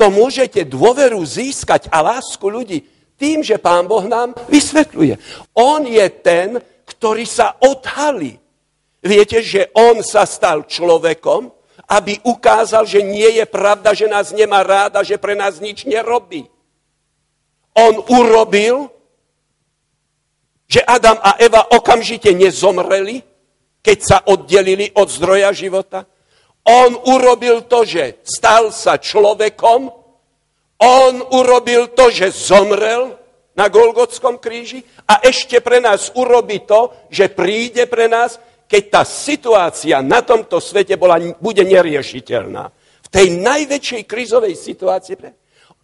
To môžete dôveru získať a lásku ľudí tým, že Pán Boh nám vysvetľuje. On je ten, ktorý sa odhalí. Viete, že on sa stal človekom, aby ukázal, že nie je pravda, že nás nemá ráda, že pre nás nič nerobí. On urobil, že Adam a Eva okamžite nezomreli, keď sa oddelili od zdroja života. On urobil to, že stal sa človekom, on urobil to, že zomrel na Golgotskom kríži a ešte pre nás urobí to, že príde pre nás, keď tá situácia na tomto svete bola, bude neriešiteľná. V tej najväčšej krizovej situácii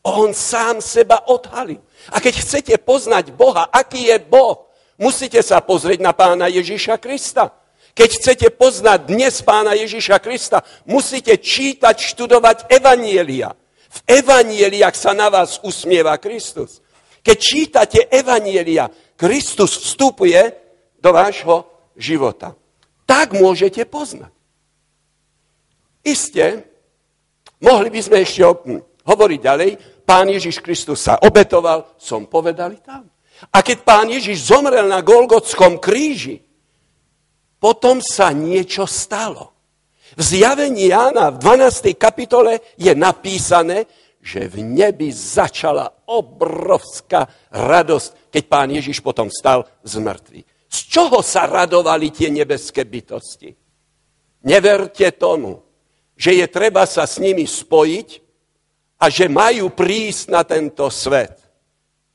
on sám seba odhalil. A keď chcete poznať Boha, aký je Boh, musíte sa pozrieť na pána Ježiša Krista. Keď chcete poznať dnes pána Ježiša Krista, musíte čítať, študovať Evanielia. V Evanieliach sa na vás usmieva Kristus. Keď čítate Evanielia, Kristus vstupuje do vášho života. Tak môžete poznať. Isté, mohli by sme ešte hovoriť ďalej, pán Ježiš Kristus sa obetoval, som povedali tam. A keď pán Ježiš zomrel na Golgotskom kríži, potom sa niečo stalo. V zjavení Jána v 12. kapitole je napísané, že v nebi začala obrovská radosť, keď pán Ježiš potom stal z mŕtvych. Z čoho sa radovali tie nebeské bytosti? Neverte tomu, že je treba sa s nimi spojiť a že majú prísť na tento svet.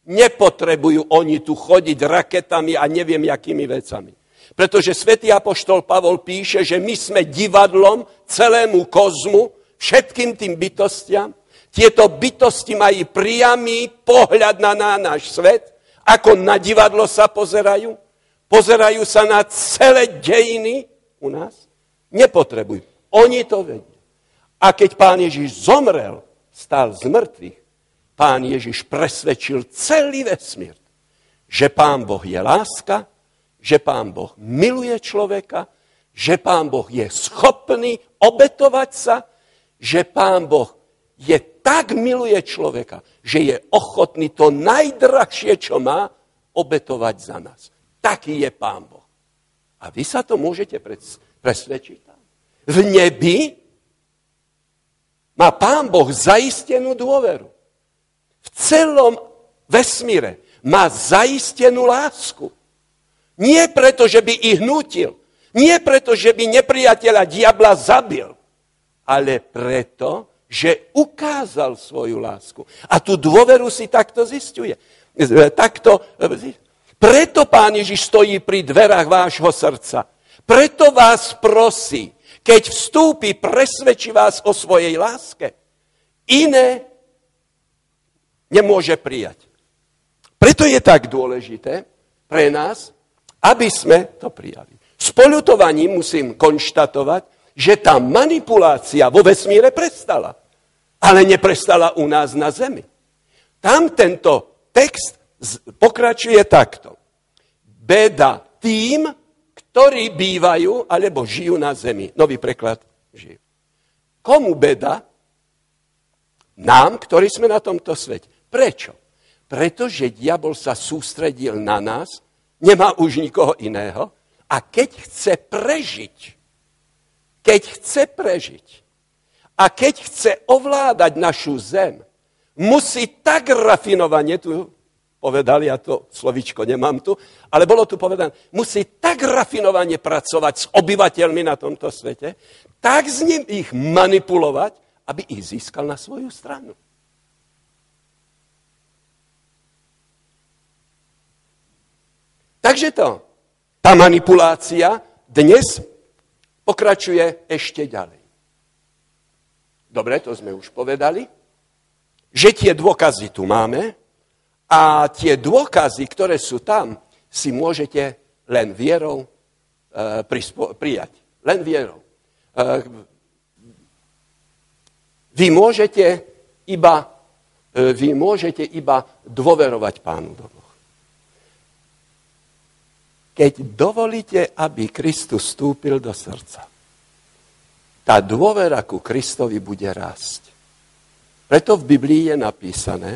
Nepotrebujú oni tu chodiť raketami a neviem, jakými vecami. Pretože svätý Apoštol Pavol píše, že my sme divadlom celému kozmu, všetkým tým bytostiam. Tieto bytosti majú priamy pohľad na, náš svet, ako na divadlo sa pozerajú. Pozerajú sa na celé dejiny u nás. Nepotrebujú. Oni to vedia. A keď pán Ježiš zomrel, stal z mŕtvych, pán Ježiš presvedčil celý vesmír, že pán Boh je láska, že pán Boh miluje človeka, že pán Boh je schopný obetovať sa, že pán Boh je tak miluje človeka, že je ochotný to najdrahšie, čo má, obetovať za nás. Taký je pán Boh. A vy sa to môžete presvedčiť. V nebi má pán Boh zaistenú dôveru. V celom vesmíre má zaistenú lásku. Nie preto, že by ich nutil, nie preto, že by nepriateľa diabla zabil, ale preto, že ukázal svoju lásku. A tú dôveru si takto zistuje. Takto, preto pán Ježiš stojí pri dverách vášho srdca. Preto vás prosí, keď vstúpi, presvedčí vás o svojej láske. Iné nemôže prijať. Preto je tak dôležité pre nás, aby sme to prijali. S poľutovaním musím konštatovať, že tá manipulácia vo vesmíre prestala. Ale neprestala u nás na zemi. Tam tento text pokračuje takto. Beda tým, ktorí bývajú alebo žijú na zemi. Nový preklad žijú. Komu beda? Nám, ktorí sme na tomto svete. Prečo? Pretože diabol sa sústredil na nás, nemá už nikoho iného a keď chce prežiť, keď chce prežiť a keď chce ovládať našu zem, musí tak rafinovane, tu povedali, ja to slovičko nemám tu, ale bolo tu povedané, musí tak rafinovane pracovať s obyvateľmi na tomto svete, tak s ním ich manipulovať, aby ich získal na svoju stranu. Takže to, tá manipulácia dnes pokračuje ešte ďalej. Dobre, to sme už povedali, že tie dôkazy tu máme a tie dôkazy, ktoré sú tam, si môžete len vierou e, prispo- prijať. Len vierou. E, vy môžete iba, e, vy môžete iba dôverovať Pánu Bohu keď dovolíte, aby Kristus vstúpil do srdca, tá dôvera ku Kristovi bude rásť. Preto v Biblii je napísané,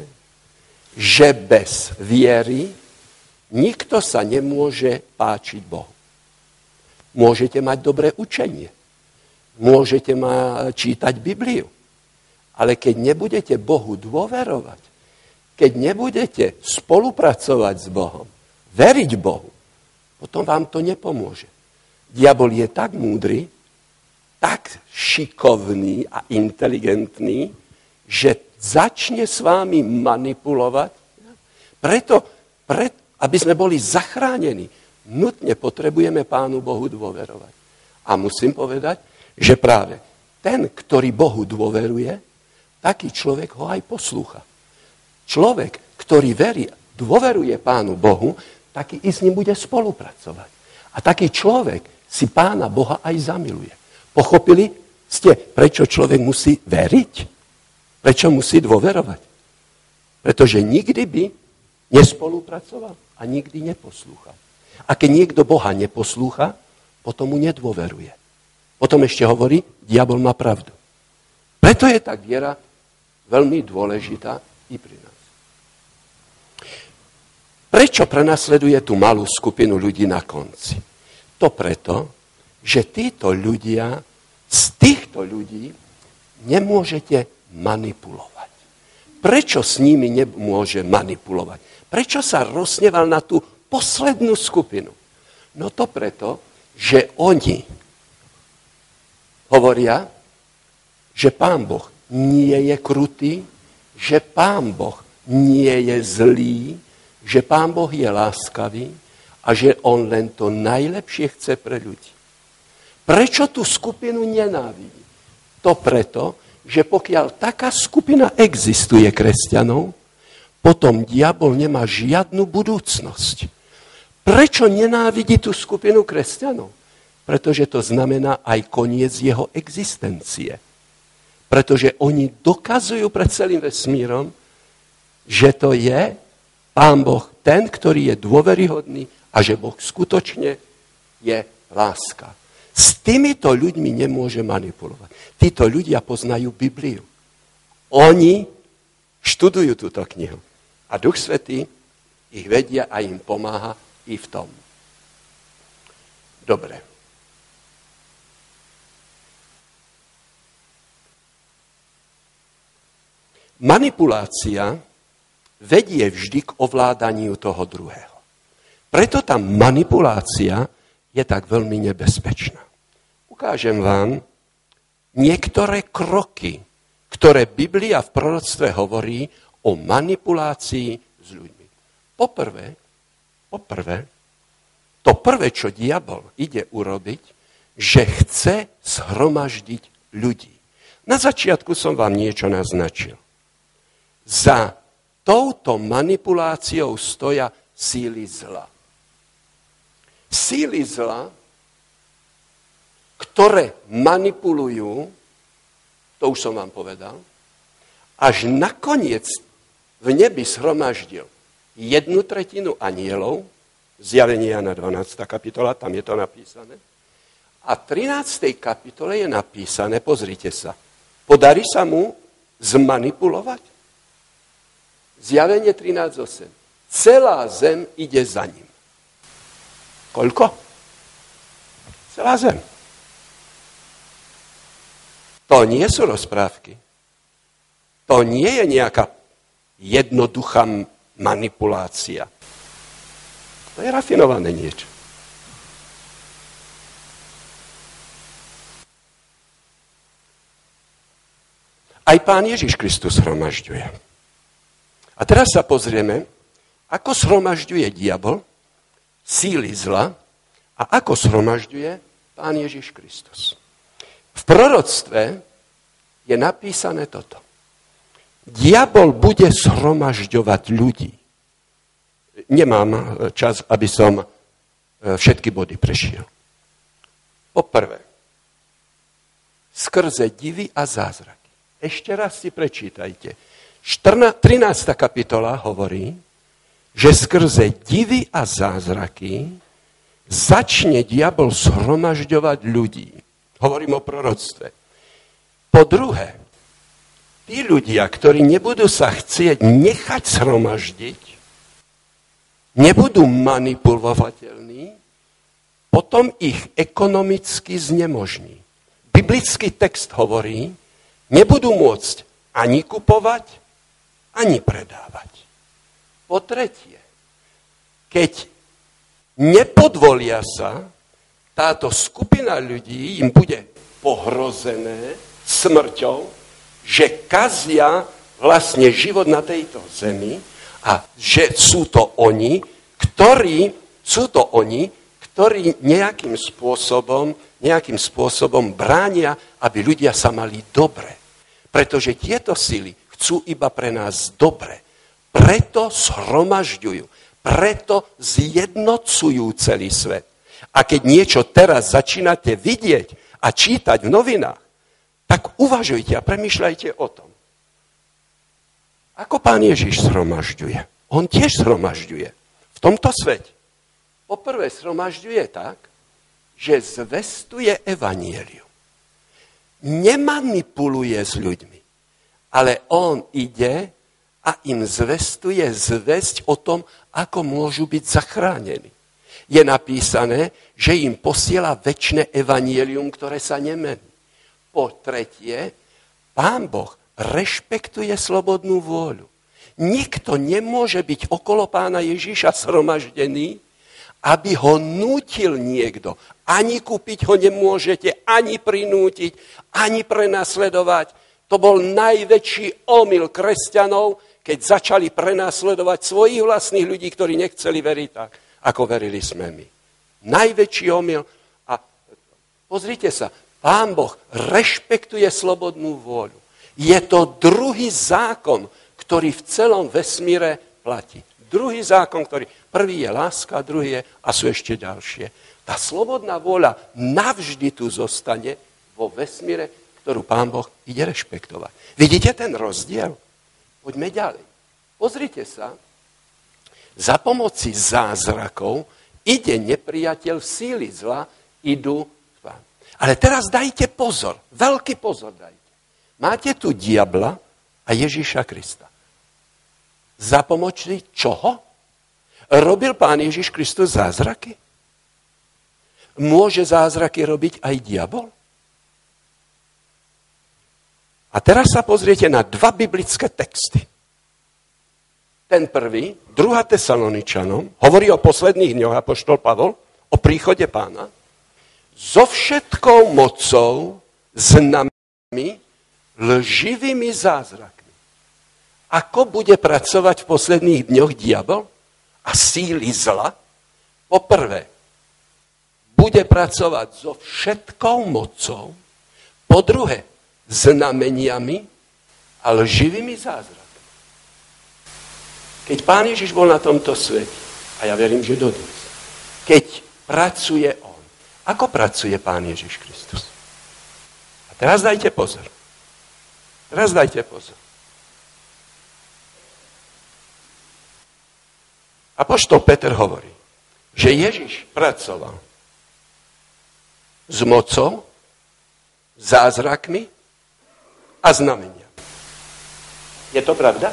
že bez viery nikto sa nemôže páčiť Bohu. Môžete mať dobré učenie, môžete ma čítať Bibliu, ale keď nebudete Bohu dôverovať, keď nebudete spolupracovať s Bohom, veriť Bohu, potom vám to nepomôže. Diabol je tak múdry, tak šikovný a inteligentný, že začne s vámi manipulovať. Preto, pred, aby sme boli zachránení, nutne potrebujeme Pánu Bohu dôverovať. A musím povedať, že práve ten, ktorý Bohu dôveruje, taký človek ho aj poslúcha. Človek, ktorý verí, dôveruje Pánu Bohu, taký i s ním bude spolupracovať. A taký človek si pána Boha aj zamiluje. Pochopili ste, prečo človek musí veriť? Prečo musí dôverovať? Pretože nikdy by nespolupracoval a nikdy neposlúchal. A keď niekto Boha neposlúcha, potom mu nedôveruje. Potom ešte hovorí, diabol má pravdu. Preto je tak viera veľmi dôležitá i pri nás. Prečo prenasleduje tú malú skupinu ľudí na konci? To preto, že títo ľudia, z týchto ľudí nemôžete manipulovať. Prečo s nimi nemôže manipulovať? Prečo sa rozneval na tú poslednú skupinu? No to preto, že oni hovoria, že pán Boh nie je krutý, že pán Boh nie je zlý, že Pán Boh je láskavý a že On len to najlepšie chce pre ľudí. Prečo tú skupinu nenávidí? To preto, že pokiaľ taká skupina existuje kresťanov, potom diabol nemá žiadnu budúcnosť. Prečo nenávidí tú skupinu kresťanov? Pretože to znamená aj koniec jeho existencie. Pretože oni dokazujú pred celým vesmírom, že to je Pán Boh ten, ktorý je dôveryhodný a že Boh skutočne je láska. S týmito ľuďmi nemôže manipulovať. Títo ľudia poznajú Bibliu. Oni študujú túto knihu. A Duch Svetý ich vedia a im pomáha i v tom. Dobre. Manipulácia vedie vždy k ovládaniu toho druhého. Preto tá manipulácia je tak veľmi nebezpečná. Ukážem vám niektoré kroky, ktoré Biblia v proroctve hovorí o manipulácii s ľuďmi. Poprvé, poprvé, to prvé, čo diabol ide urobiť, že chce zhromaždiť ľudí. Na začiatku som vám niečo naznačil. Za touto manipuláciou stoja síly zla. Síly zla, ktoré manipulujú, to už som vám povedal, až nakoniec v nebi shromaždil jednu tretinu anielov, zjavenie na 12. kapitola, tam je to napísané, a v 13. kapitole je napísané, pozrite sa, podarí sa mu zmanipulovať? Zjavenie 13.8. Celá zem ide za ním. Koľko? Celá zem. To nie sú rozprávky. To nie je nejaká jednoduchá manipulácia. To je rafinované niečo. Aj pán Ježiš Kristus hromažďuje. A teraz sa pozrieme, ako shromažďuje diabol, síly zla a ako shromažďuje Pán Ježiš Kristus. V proroctve je napísané toto. Diabol bude shromažďovať ľudí. Nemám čas, aby som e, všetky body prešiel. Poprvé, skrze divy a zázraky. Ešte raz si prečítajte. 13. kapitola hovorí, že skrze divy a zázraky začne diabol shromažďovať ľudí. Hovorím o proroctve. Po druhé, tí ľudia, ktorí nebudú sa chcieť nechať shromaždiť, nebudú manipulovateľní, potom ich ekonomicky znemožní. Biblický text hovorí, nebudú môcť ani kupovať, ani predávať. Po tretie, keď nepodvolia sa, táto skupina ľudí im bude pohrozené smrťou, že kazia vlastne život na tejto zemi a že sú to oni, ktorí, sú to oni, ktorí nejakým spôsobom, nejakým spôsobom bránia, aby ľudia sa mali dobre. Pretože tieto sily chcú iba pre nás dobre. Preto shromažďujú, preto zjednocujú celý svet. A keď niečo teraz začínate vidieť a čítať v novinách, tak uvažujte a premyšľajte o tom. Ako pán Ježiš shromažďuje? On tiež shromažďuje. V tomto svete. Poprvé shromažďuje tak, že zvestuje evanieliu. Nemanipuluje s ľuďmi, ale on ide a im zvestuje zväzť o tom, ako môžu byť zachránení. Je napísané, že im posiela väčšie evanielium, ktoré sa nemení. Po tretie, pán Boh rešpektuje slobodnú vôľu. Nikto nemôže byť okolo pána Ježíša sromaždený, aby ho nútil niekto. Ani kúpiť ho nemôžete, ani prinútiť, ani prenasledovať. To bol najväčší omyl kresťanov, keď začali prenásledovať svojich vlastných ľudí, ktorí nechceli veriť tak, ako verili sme my. Najväčší omyl. A pozrite sa, Pán Boh rešpektuje slobodnú vôľu. Je to druhý zákon, ktorý v celom vesmíre platí. Druhý zákon, ktorý... Prvý je láska, druhý je... A sú ešte ďalšie. Tá slobodná vôľa navždy tu zostane vo vesmíre, ktorú Pán Boh ide rešpektovať. Vidíte ten rozdiel? Poďme ďalej. Pozrite sa, za pomoci zázrakov ide nepriateľ síly zla, idú vám. Ale teraz dajte pozor, veľký pozor dajte. Máte tu diabla a Ježíša Krista. Za pomoci čoho? Robil pán Ježiš Kristus zázraky? Môže zázraky robiť aj diabol? A teraz sa pozriete na dva biblické texty. Ten prvý, 2. Tesaloničanom, hovorí o posledných dňoch Apoštol Pavol, o príchode pána. So všetkou mocou, znami, lživými zázrakmi ako bude pracovať v posledných dňoch diabol a síly zla? Poprvé, bude pracovať so všetkou mocou, po druhé, znameniami a lživými zázrakmi. Keď pán Ježiš bol na tomto svete, a ja verím, že dodnes, keď pracuje on, ako pracuje pán Ježiš Kristus? A teraz dajte pozor. Teraz dajte pozor. Apoštol Peter hovorí, že Ježiš pracoval s mocou, zázrakmi a znameniami. Je to pravda?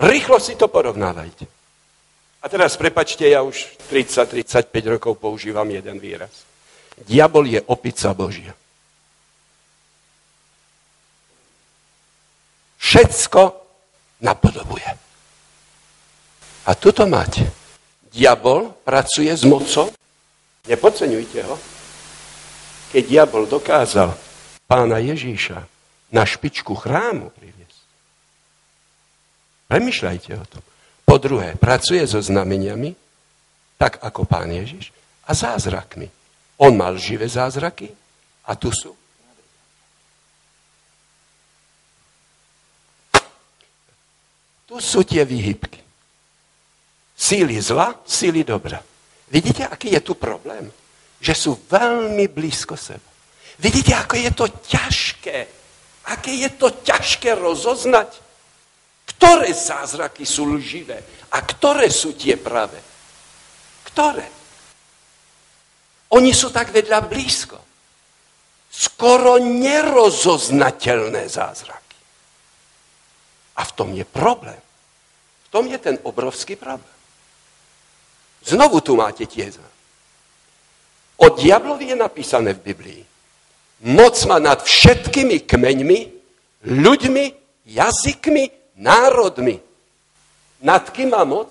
Rýchlo si to porovnávajte. A teraz prepačte, ja už 30-35 rokov používam jeden výraz. Diabol je opica Božia. Všetko napodobuje. A tuto máte. Diabol pracuje s mocou. Nepodceňujte ho. Keď diabol dokázal pána Ježíša na špičku chrámu priviesť. Premýšľajte o tom. Po druhé, pracuje so znameniami, tak ako pán Ježiš, a zázrakmi. On mal živé zázraky a tu sú. Tu sú tie výhybky. Síly zla, síly dobra. Vidíte, aký je tu problém? Že sú veľmi blízko seba. Vidíte, ako je to ťažké. Aké je to ťažké rozoznať, ktoré zázraky sú lživé a ktoré sú tie pravé. Ktoré? Oni sú tak vedľa blízko. Skoro nerozoznateľné zázraky. A v tom je problém. V tom je ten obrovský problém. Znovu tu máte tieza. O diablovi je napísané v Biblii. Moc má nad všetkými kmeňmi, ľuďmi, jazykmi, národmi. Nad kým má moc?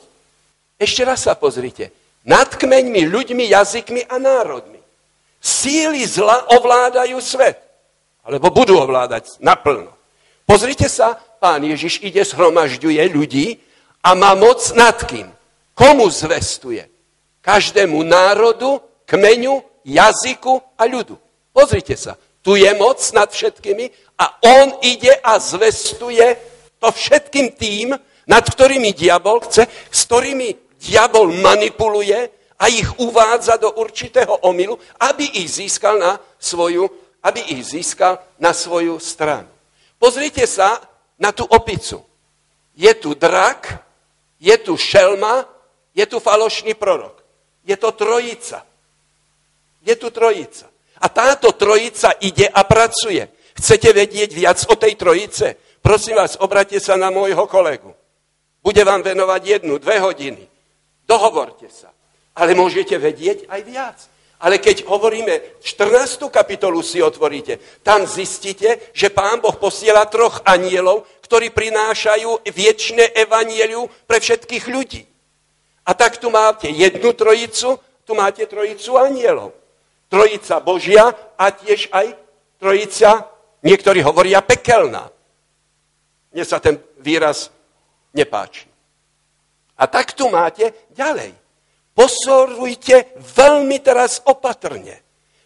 Ešte raz sa pozrite. Nad kmeňmi, ľuďmi, jazykmi a národmi. Síly zla ovládajú svet. Alebo budú ovládať naplno. Pozrite sa, pán Ježiš ide, shromažďuje ľudí a má moc nad kým? Komu zvestuje? Každému národu, kmeňu, jazyku a ľudu. Pozrite sa, tu je moc nad všetkými a on ide a zvestuje to všetkým tým, nad ktorými diabol chce, s ktorými diabol manipuluje a ich uvádza do určitého omylu, aby ich získal na svoju, aby ich získal na svoju stranu. Pozrite sa na tú opicu. Je tu drak, je tu šelma je tu falošný prorok. Je to trojica. Je tu trojica. A táto trojica ide a pracuje. Chcete vedieť viac o tej trojice? Prosím vás, obrate sa na môjho kolegu. Bude vám venovať jednu, dve hodiny. Dohovorte sa. Ale môžete vedieť aj viac. Ale keď hovoríme, 14. kapitolu si otvoríte, tam zistíte, že pán Boh posiela troch anielov, ktorí prinášajú viečné evanieliu pre všetkých ľudí. A tak tu máte jednu trojicu, tu máte trojicu anielov. Trojica Božia a tiež aj trojica, niektorí hovoria pekelná. Mne sa ten výraz nepáči. A tak tu máte ďalej. Posorujte veľmi teraz opatrne.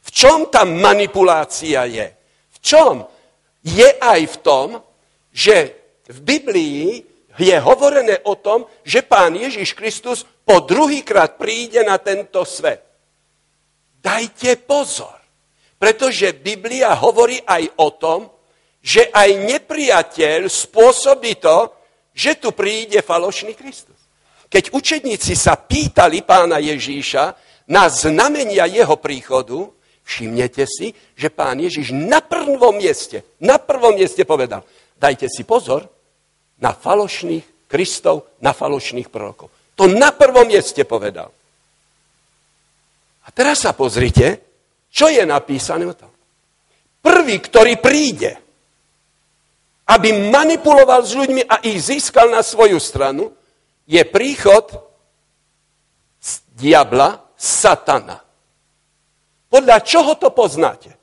V čom tá manipulácia je? V čom? je aj v tom, že v Biblii je hovorené o tom, že pán Ježiš Kristus po druhýkrát príde na tento svet. Dajte pozor, pretože Biblia hovorí aj o tom, že aj nepriateľ spôsobí to, že tu príde falošný Kristus. Keď učedníci sa pýtali pána Ježíša na znamenia jeho príchodu, všimnete si, že pán Ježíš na prvom mieste, na prvom mieste povedal, dajte si pozor na falošných Kristov, na falošných prorokov. To na prvom mieste povedal. A teraz sa pozrite, čo je napísané o tom. Prvý, ktorý príde, aby manipuloval s ľuďmi a ich získal na svoju stranu, je príchod diabla, satana. Podľa čoho to poznáte?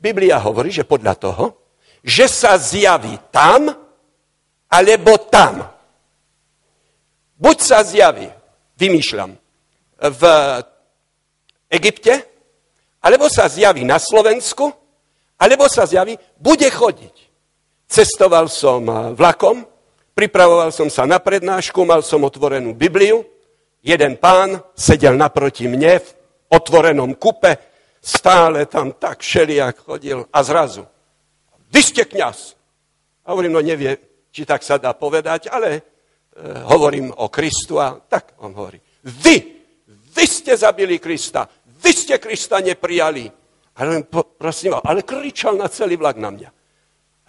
Biblia hovorí, že podľa toho, že sa zjaví tam, alebo tam. Buď sa zjaví, vymýšľam, v Egypte, alebo sa zjaví na Slovensku, alebo sa zjaví, bude chodiť. Cestoval som vlakom, Pripravoval som sa na prednášku, mal som otvorenú Bibliu. Jeden pán sedel naproti mne v otvorenom kupe, stále tam tak šeliak chodil a zrazu. Vy ste kniaz. A hovorím, no nevie, či tak sa dá povedať, ale e, hovorím o Kristu a tak on hovorí. Vy, vy ste zabili Krista, vy ste Krista neprijali. A hovorím, prosím vás, ale kričal na celý vlak na mňa.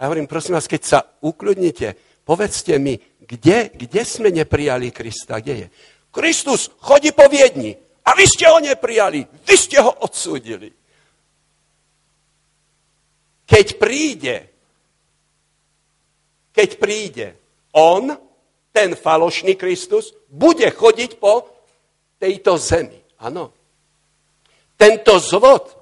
A hovorím, prosím vás, keď sa ukľudnite, Povedzte mi, kde, kde sme neprijali Krista? Kde je? Kristus chodí po Viedni a vy ste ho neprijali. Vy ste ho odsúdili. Keď príde, keď príde on, ten falošný Kristus, bude chodiť po tejto zemi. Áno. Tento zvod,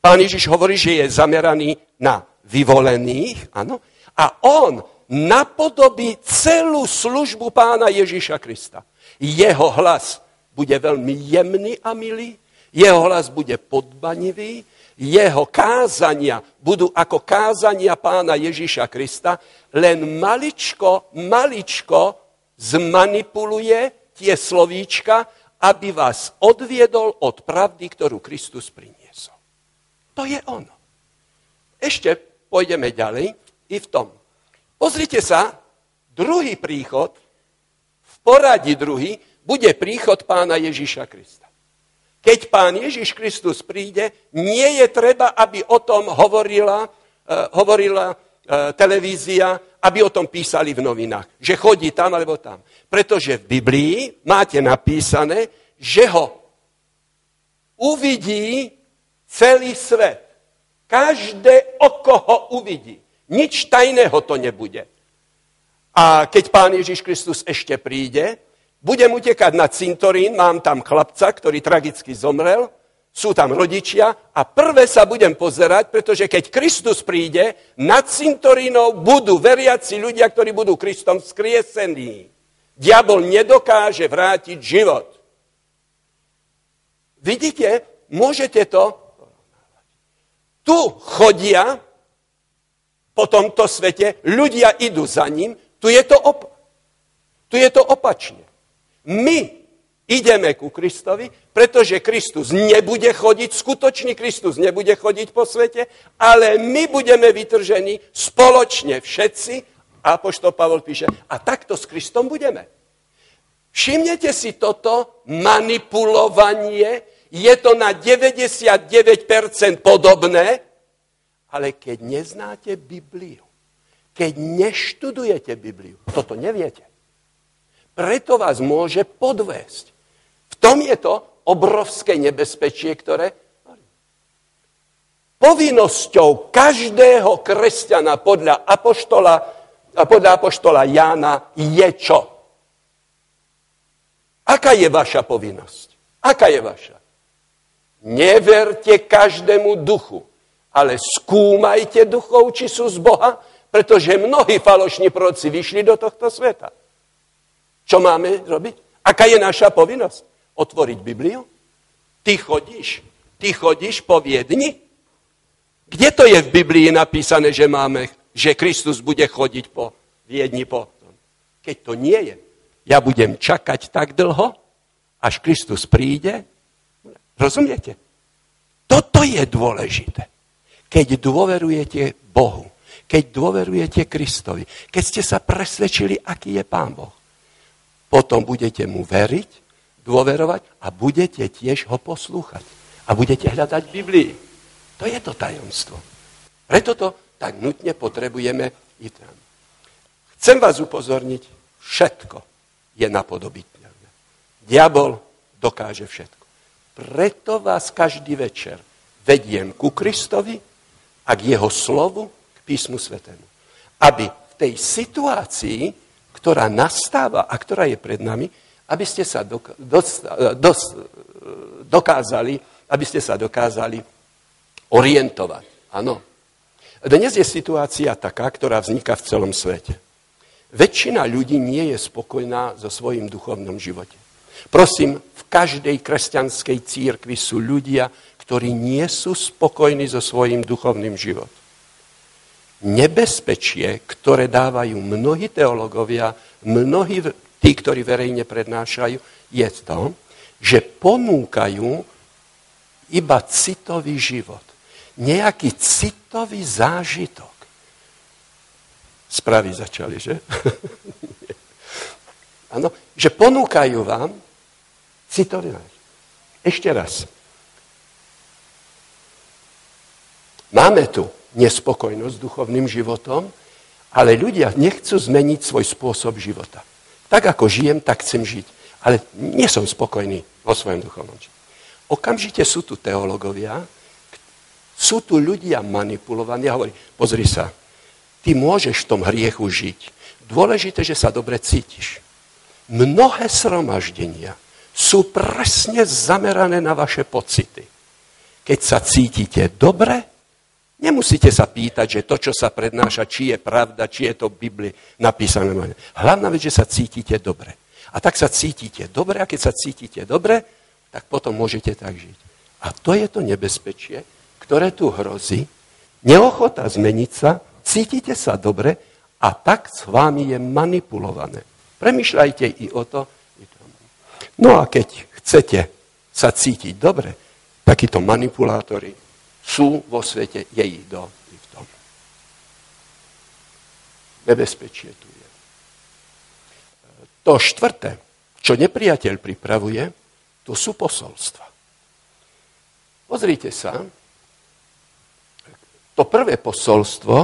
pán Ježiš hovorí, že je zameraný na vyvolených, áno, a on napodobí celú službu pána Ježíša Krista. Jeho hlas bude veľmi jemný a milý, jeho hlas bude podbanivý, jeho kázania budú ako kázania pána Ježíša Krista, len maličko, maličko zmanipuluje tie slovíčka, aby vás odviedol od pravdy, ktorú Kristus priniesol. To je ono. Ešte pôjdeme ďalej i v tom Pozrite sa, druhý príchod, v poradí druhý, bude príchod pána Ježiša Krista. Keď pán Ježiš Kristus príde, nie je treba, aby o tom hovorila, uh, hovorila televízia, aby o tom písali v novinách. Že chodí tam alebo tam. Pretože v Biblii máte napísané, že ho uvidí celý svet. Každé oko ho uvidí. Nič tajného to nebude. A keď pán Ježiš Kristus ešte príde, budem utekať na cintorín, mám tam chlapca, ktorý tragicky zomrel, sú tam rodičia a prvé sa budem pozerať, pretože keď Kristus príde, nad cintorínou budú veriaci ľudia, ktorí budú Kristom skriesení. Diabol nedokáže vrátiť život. Vidíte, môžete to... Tu chodia po tomto svete, ľudia idú za ním, tu je to, op- tu je to opačne. My ideme ku Kristovi, pretože Kristus nebude chodiť, skutočný Kristus nebude chodiť po svete, ale my budeme vytržení spoločne všetci, a Apoštol Pavol píše, a takto s Kristom budeme. Všimnete si toto manipulovanie, je to na 99% podobné, ale keď neznáte Bibliu, keď neštudujete Bibliu, toto neviete. Preto vás môže podvésť. V tom je to obrovské nebezpečie, ktoré povinnosťou každého kresťana podľa apoštola, podľa apoštola Jána je čo? Aká je vaša povinnosť? Aká je vaša? Neverte každému duchu, ale skúmajte duchov, či sú z Boha, pretože mnohí falošní proroci vyšli do tohto sveta. Čo máme robiť? Aká je naša povinnosť? Otvoriť Bibliu? Ty chodíš, ty chodíš po Viedni? Kde to je v Biblii napísané, že máme, že Kristus bude chodiť po Viedni potom? Keď to nie je, ja budem čakať tak dlho, až Kristus príde. Rozumiete? Toto je dôležité. Keď dôverujete Bohu, keď dôverujete Kristovi, keď ste sa presvedčili, aký je Pán Boh, potom budete mu veriť, dôverovať a budete tiež ho poslúchať. A budete hľadať v Biblii. To je to tajomstvo. Preto to tak nutne potrebujeme i tam. Chcem vás upozorniť, všetko je napodobiteľné. Diabol dokáže všetko. Preto vás každý večer vediem ku Kristovi a k jeho slovu, k písmu svetému. Aby v tej situácii, ktorá nastáva a ktorá je pred nami, aby ste sa dokázali, aby ste sa dokázali orientovať. Áno. Dnes je situácia taká, ktorá vzniká v celom svete. Väčšina ľudí nie je spokojná so svojím duchovnom živote. Prosím, v každej kresťanskej církvi sú ľudia, ktorí nie sú spokojní so svojím duchovným životom. Nebezpečie, ktoré dávajú mnohí teologovia, mnohí tí, ktorí verejne prednášajú, je to, že ponúkajú iba citový život nejaký citový zážitok. Správy začali, že? Áno, že ponúkajú vám citový zážitok. Ešte raz. Máme tu nespokojnosť s duchovným životom, ale ľudia nechcú zmeniť svoj spôsob života. Tak ako žijem, tak chcem žiť. Ale nie som spokojný vo svojom duchovnom živote. Okamžite sú tu teológovia, sú tu ľudia manipulovaní a hovorí, pozri sa, ty môžeš v tom hriechu žiť. Dôležité, že sa dobre cítiš. Mnohé sromaždenia sú presne zamerané na vaše pocity. Keď sa cítite dobre, nemusíte sa pýtať, že to, čo sa prednáša, či je pravda, či je to v Biblii napísané. Hlavná vec, že sa cítite dobre. A tak sa cítite dobre, a keď sa cítite dobre, tak potom môžete tak žiť. A to je to nebezpečie, ktoré tu hrozí, neochota zmeniť sa, cítite sa dobre a tak s vámi je manipulované. Premýšľajte i o to. No a keď chcete sa cítiť dobre, takíto manipulátori sú vo svete, je ich do v tom. Nebezpečie tu je. To štvrté, čo nepriateľ pripravuje, to sú posolstva. Pozrite sa, to prvé posolstvo,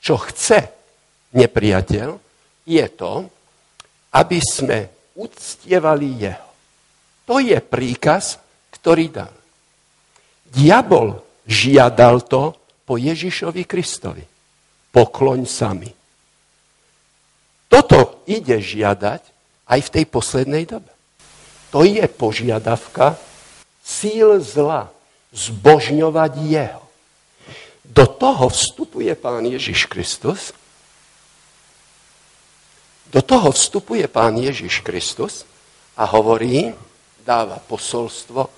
čo chce nepriateľ, je to, aby sme uctievali jeho. To je príkaz, ktorý dal. Diabol žiadal to po Ježišovi Kristovi. Pokloň sami. Toto ide žiadať aj v tej poslednej dobe. To je požiadavka síl zla. Zbožňovať jeho. Do toho vstupuje pán Ježiš Kristus. Do toho vstupuje pán Ježiš Kristus a hovorí, dáva posolstvo,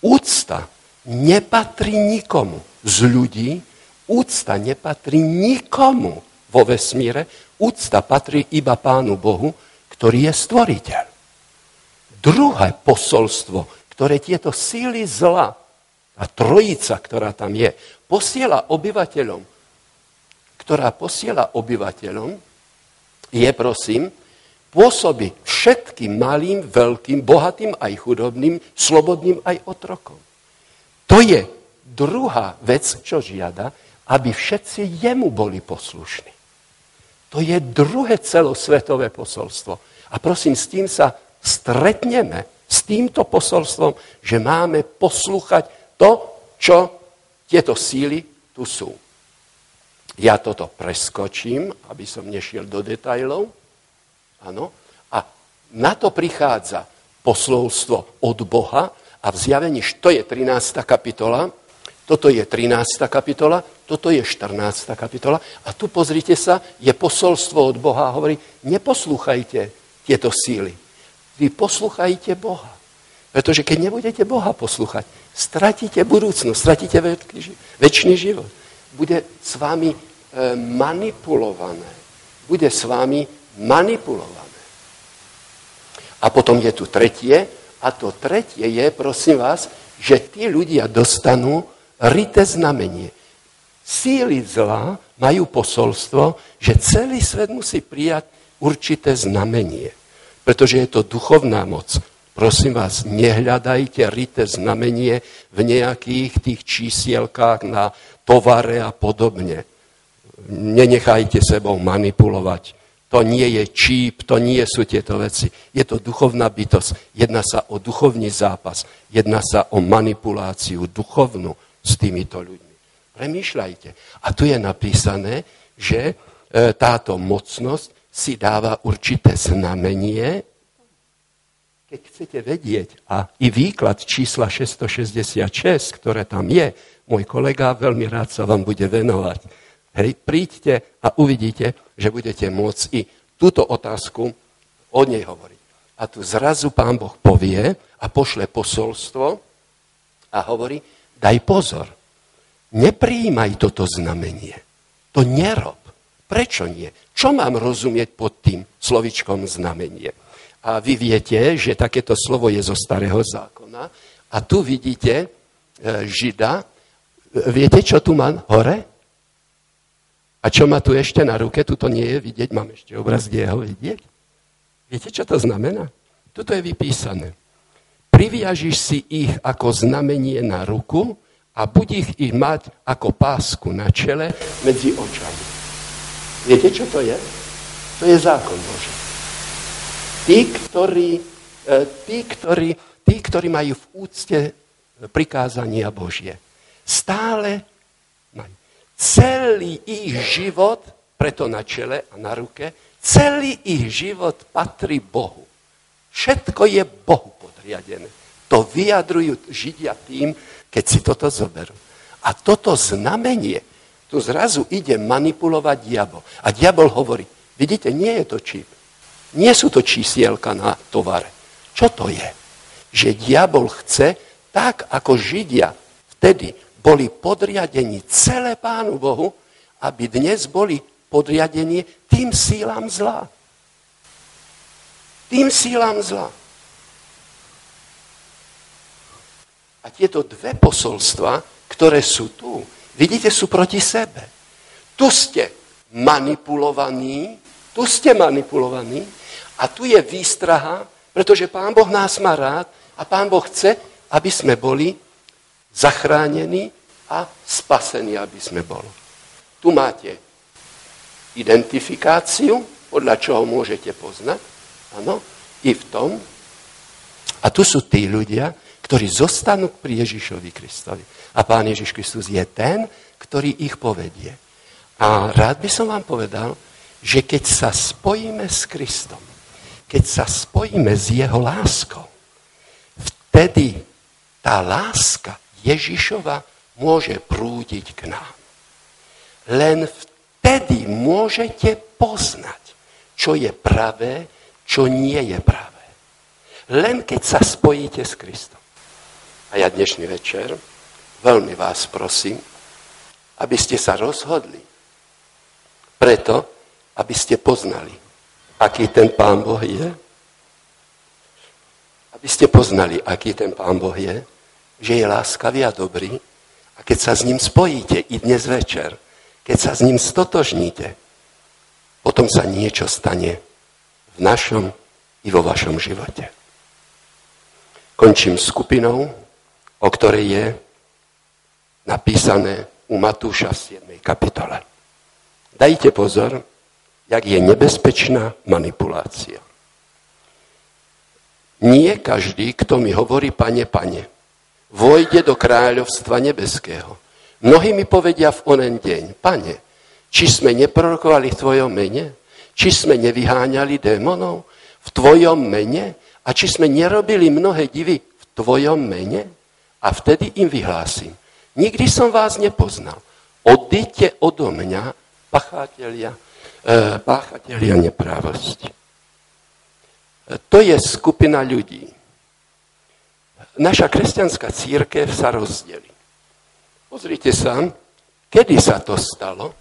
úcta nepatrí nikomu z ľudí, úcta nepatrí nikomu vo vesmíre, úcta patrí iba Pánu Bohu, ktorý je stvoriteľ. Druhé posolstvo, ktoré tieto síly zla, a trojica, ktorá tam je, posiela obyvateľom, ktorá posiela obyvateľom, je, prosím, pôsobí všetkým malým, veľkým, bohatým aj chudobným, slobodným aj otrokom. To je druhá vec, čo žiada, aby všetci jemu boli poslušní. To je druhé celosvetové posolstvo. A prosím, s tým sa stretneme, s týmto posolstvom, že máme poslúchať to, čo tieto síly tu sú. Ja toto preskočím, aby som nešiel do detajlov. Áno. A na to prichádza poslovstvo od Boha a v zjavení, to je 13. kapitola, toto je 13. kapitola, toto je 14. kapitola a tu pozrite sa, je posolstvo od Boha a hovorí, neposlúchajte tieto síly, vy poslúchajte Boha. Pretože keď nebudete Boha poslúchať, stratíte budúcnosť, stratíte väčší život. Bude s vami e, manipulované. Bude s vami manipulované. A potom je tu tretie, a to tretie je, prosím vás, že tí ľudia dostanú rité znamenie. Síly zla majú posolstvo, že celý svet musí prijať určité znamenie. Pretože je to duchovná moc. Prosím vás, nehľadajte rité znamenie v nejakých tých čísielkách na tovare a podobne. Nenechajte sebou manipulovať. To nie je číp, to nie sú tieto veci. Je to duchovná bytosť. Jedná sa o duchovný zápas. Jedná sa o manipuláciu duchovnú s týmito ľuďmi. Premýšľajte. A tu je napísané, že e, táto mocnosť si dáva určité znamenie, keď chcete vedieť, a i výklad čísla 666, ktoré tam je, môj kolega veľmi rád sa vám bude venovať. Hej, príďte a uvidíte, že budete môcť i túto otázku od nej hovoriť. A tu zrazu pán Boh povie a pošle posolstvo a hovorí, daj pozor, nepríjmaj toto znamenie. To nerob. Prečo nie? Čo mám rozumieť pod tým slovičkom znamenie? A vy viete, že takéto slovo je zo starého zákona. A tu vidíte e, Žida. Viete, čo tu má hore? A čo má tu ešte na ruke? Tu nie je vidieť. Mám ešte obraz, kde je ho vidieť. Viete, čo to znamená? Tuto je vypísané. Priviažiš si ich ako znamenie na ruku a buď ich, mať ako pásku na čele medzi očami. Viete, čo to je? To je zákon Boží. Tí, ktorí, e, tí, ktorí, tí, ktorí majú v úcte prikázania Božie, stále celý ich život, preto na čele a na ruke, celý ich život patrí Bohu. Všetko je Bohu podriadené. To vyjadrujú Židia tým, keď si toto zoberú. A toto znamenie, tu zrazu ide manipulovať diabol. A diabol hovorí, vidíte, nie je to čip. Nie sú to čísielka na tovare. Čo to je? Že diabol chce, tak ako Židia vtedy boli podriadení celé Pánu Bohu, aby dnes boli podriadení tým sílám zla. Tým sílám zla. A tieto dve posolstva, ktoré sú tu, vidíte, sú proti sebe. Tu ste manipulovaní, tu ste manipulovaní a tu je výstraha, pretože Pán Boh nás má rád a Pán Boh chce, aby sme boli zachránení a spasení, aby sme boli. Tu máte identifikáciu, podľa čoho môžete poznať, áno, i v tom. A tu sú tí ľudia, ktorí zostanú pri Ježišovi Kristovi. A Pán Ježiš Kristus je ten, ktorý ich povedie. A rád by som vám povedal, že keď sa spojíme s Kristom, keď sa spojíme s jeho láskou, vtedy tá láska Ježišova môže prúdiť k nám. Len vtedy môžete poznať, čo je pravé, čo nie je pravé. Len keď sa spojíte s Kristom. A ja dnešný večer veľmi vás prosím, aby ste sa rozhodli preto, aby ste poznali aký ten Pán Boh je? Aby ste poznali, aký ten Pán Boh je, že je láskavý a dobrý. A keď sa s ním spojíte i dnes večer, keď sa s ním stotožníte, potom sa niečo stane v našom i vo vašom živote. Končím skupinou, o ktorej je napísané u Matúša v 7. kapitole. Dajte pozor, jak je nebezpečná manipulácia. Nie každý, kto mi hovorí, pane, pane, vojde do kráľovstva nebeského. Mnohí mi povedia v onen deň, pane, či sme neprorokovali v tvojom mene? Či sme nevyháňali démonov v tvojom mene? A či sme nerobili mnohé divy v tvojom mene? A vtedy im vyhlásim, nikdy som vás nepoznal. Odíďte odo mňa, pacháteľia E, páchatelia neprávosti. E, to je skupina ľudí, naša kresťanská církev sa rozdeli. Pozrite sa, kedy sa to stalo,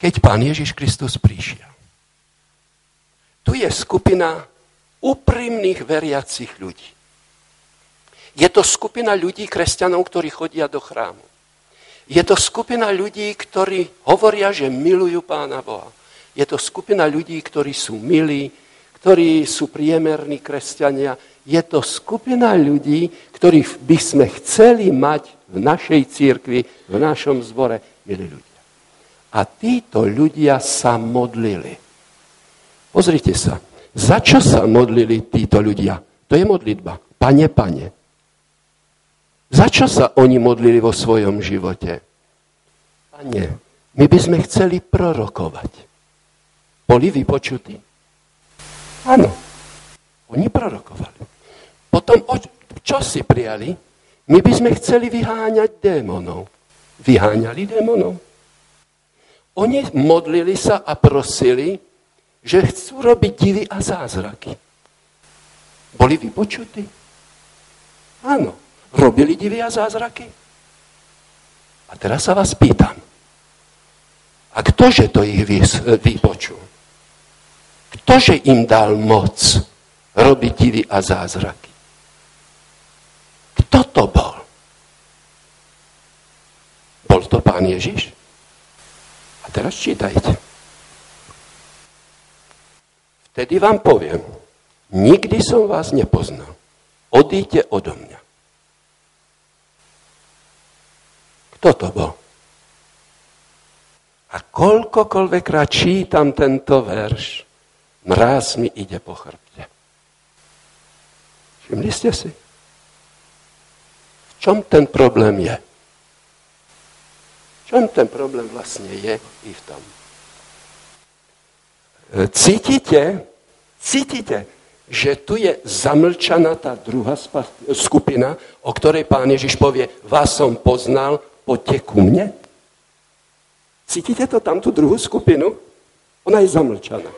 keď pán Ježiš Kristus prišiel. Tu je skupina úprimných veriacich ľudí. Je to skupina ľudí, kresťanov, ktorí chodia do chrámu. Je to skupina ľudí, ktorí hovoria, že milujú Pána Boha. Je to skupina ľudí, ktorí sú milí, ktorí sú priemerní kresťania. Je to skupina ľudí, ktorých by sme chceli mať v našej církvi, v našom zbore, milí ľudia. A títo ľudia sa modlili. Pozrite sa, za čo sa modlili títo ľudia? To je modlitba. Pane, pane. Za čo sa oni modlili vo svojom živote? Pane, my by sme chceli prorokovať. Boli vypočutí? Áno. Oni prorokovali. Potom čo si prijali? My by sme chceli vyháňať démonov. Vyháňali démonov. Oni modlili sa a prosili, že chcú robiť divy a zázraky. Boli vypočutí? Áno robili divy a zázraky? A teraz sa vás pýtam. A ktože to ich vypočul? Ktože im dal moc robiť divy a zázraky? Kto to bol? Bol to pán Ježiš? A teraz čítajte. Vtedy vám poviem, nikdy som vás nepoznal. Odíte odo mňa. Kto to bol? A koľkokoľvek čítam tento verš, mráz mi ide po chrbte. Všimli ste si? Čom ten problém je? Čom ten problém vlastne je i v tom? E, cítite, cítite, že tu je zamlčaná tá druhá skupina, o ktorej pán Ježiš povie, vás som poznal, poďte ku mne. Cítite to tam, tú druhú skupinu? Ona je zamlčaná.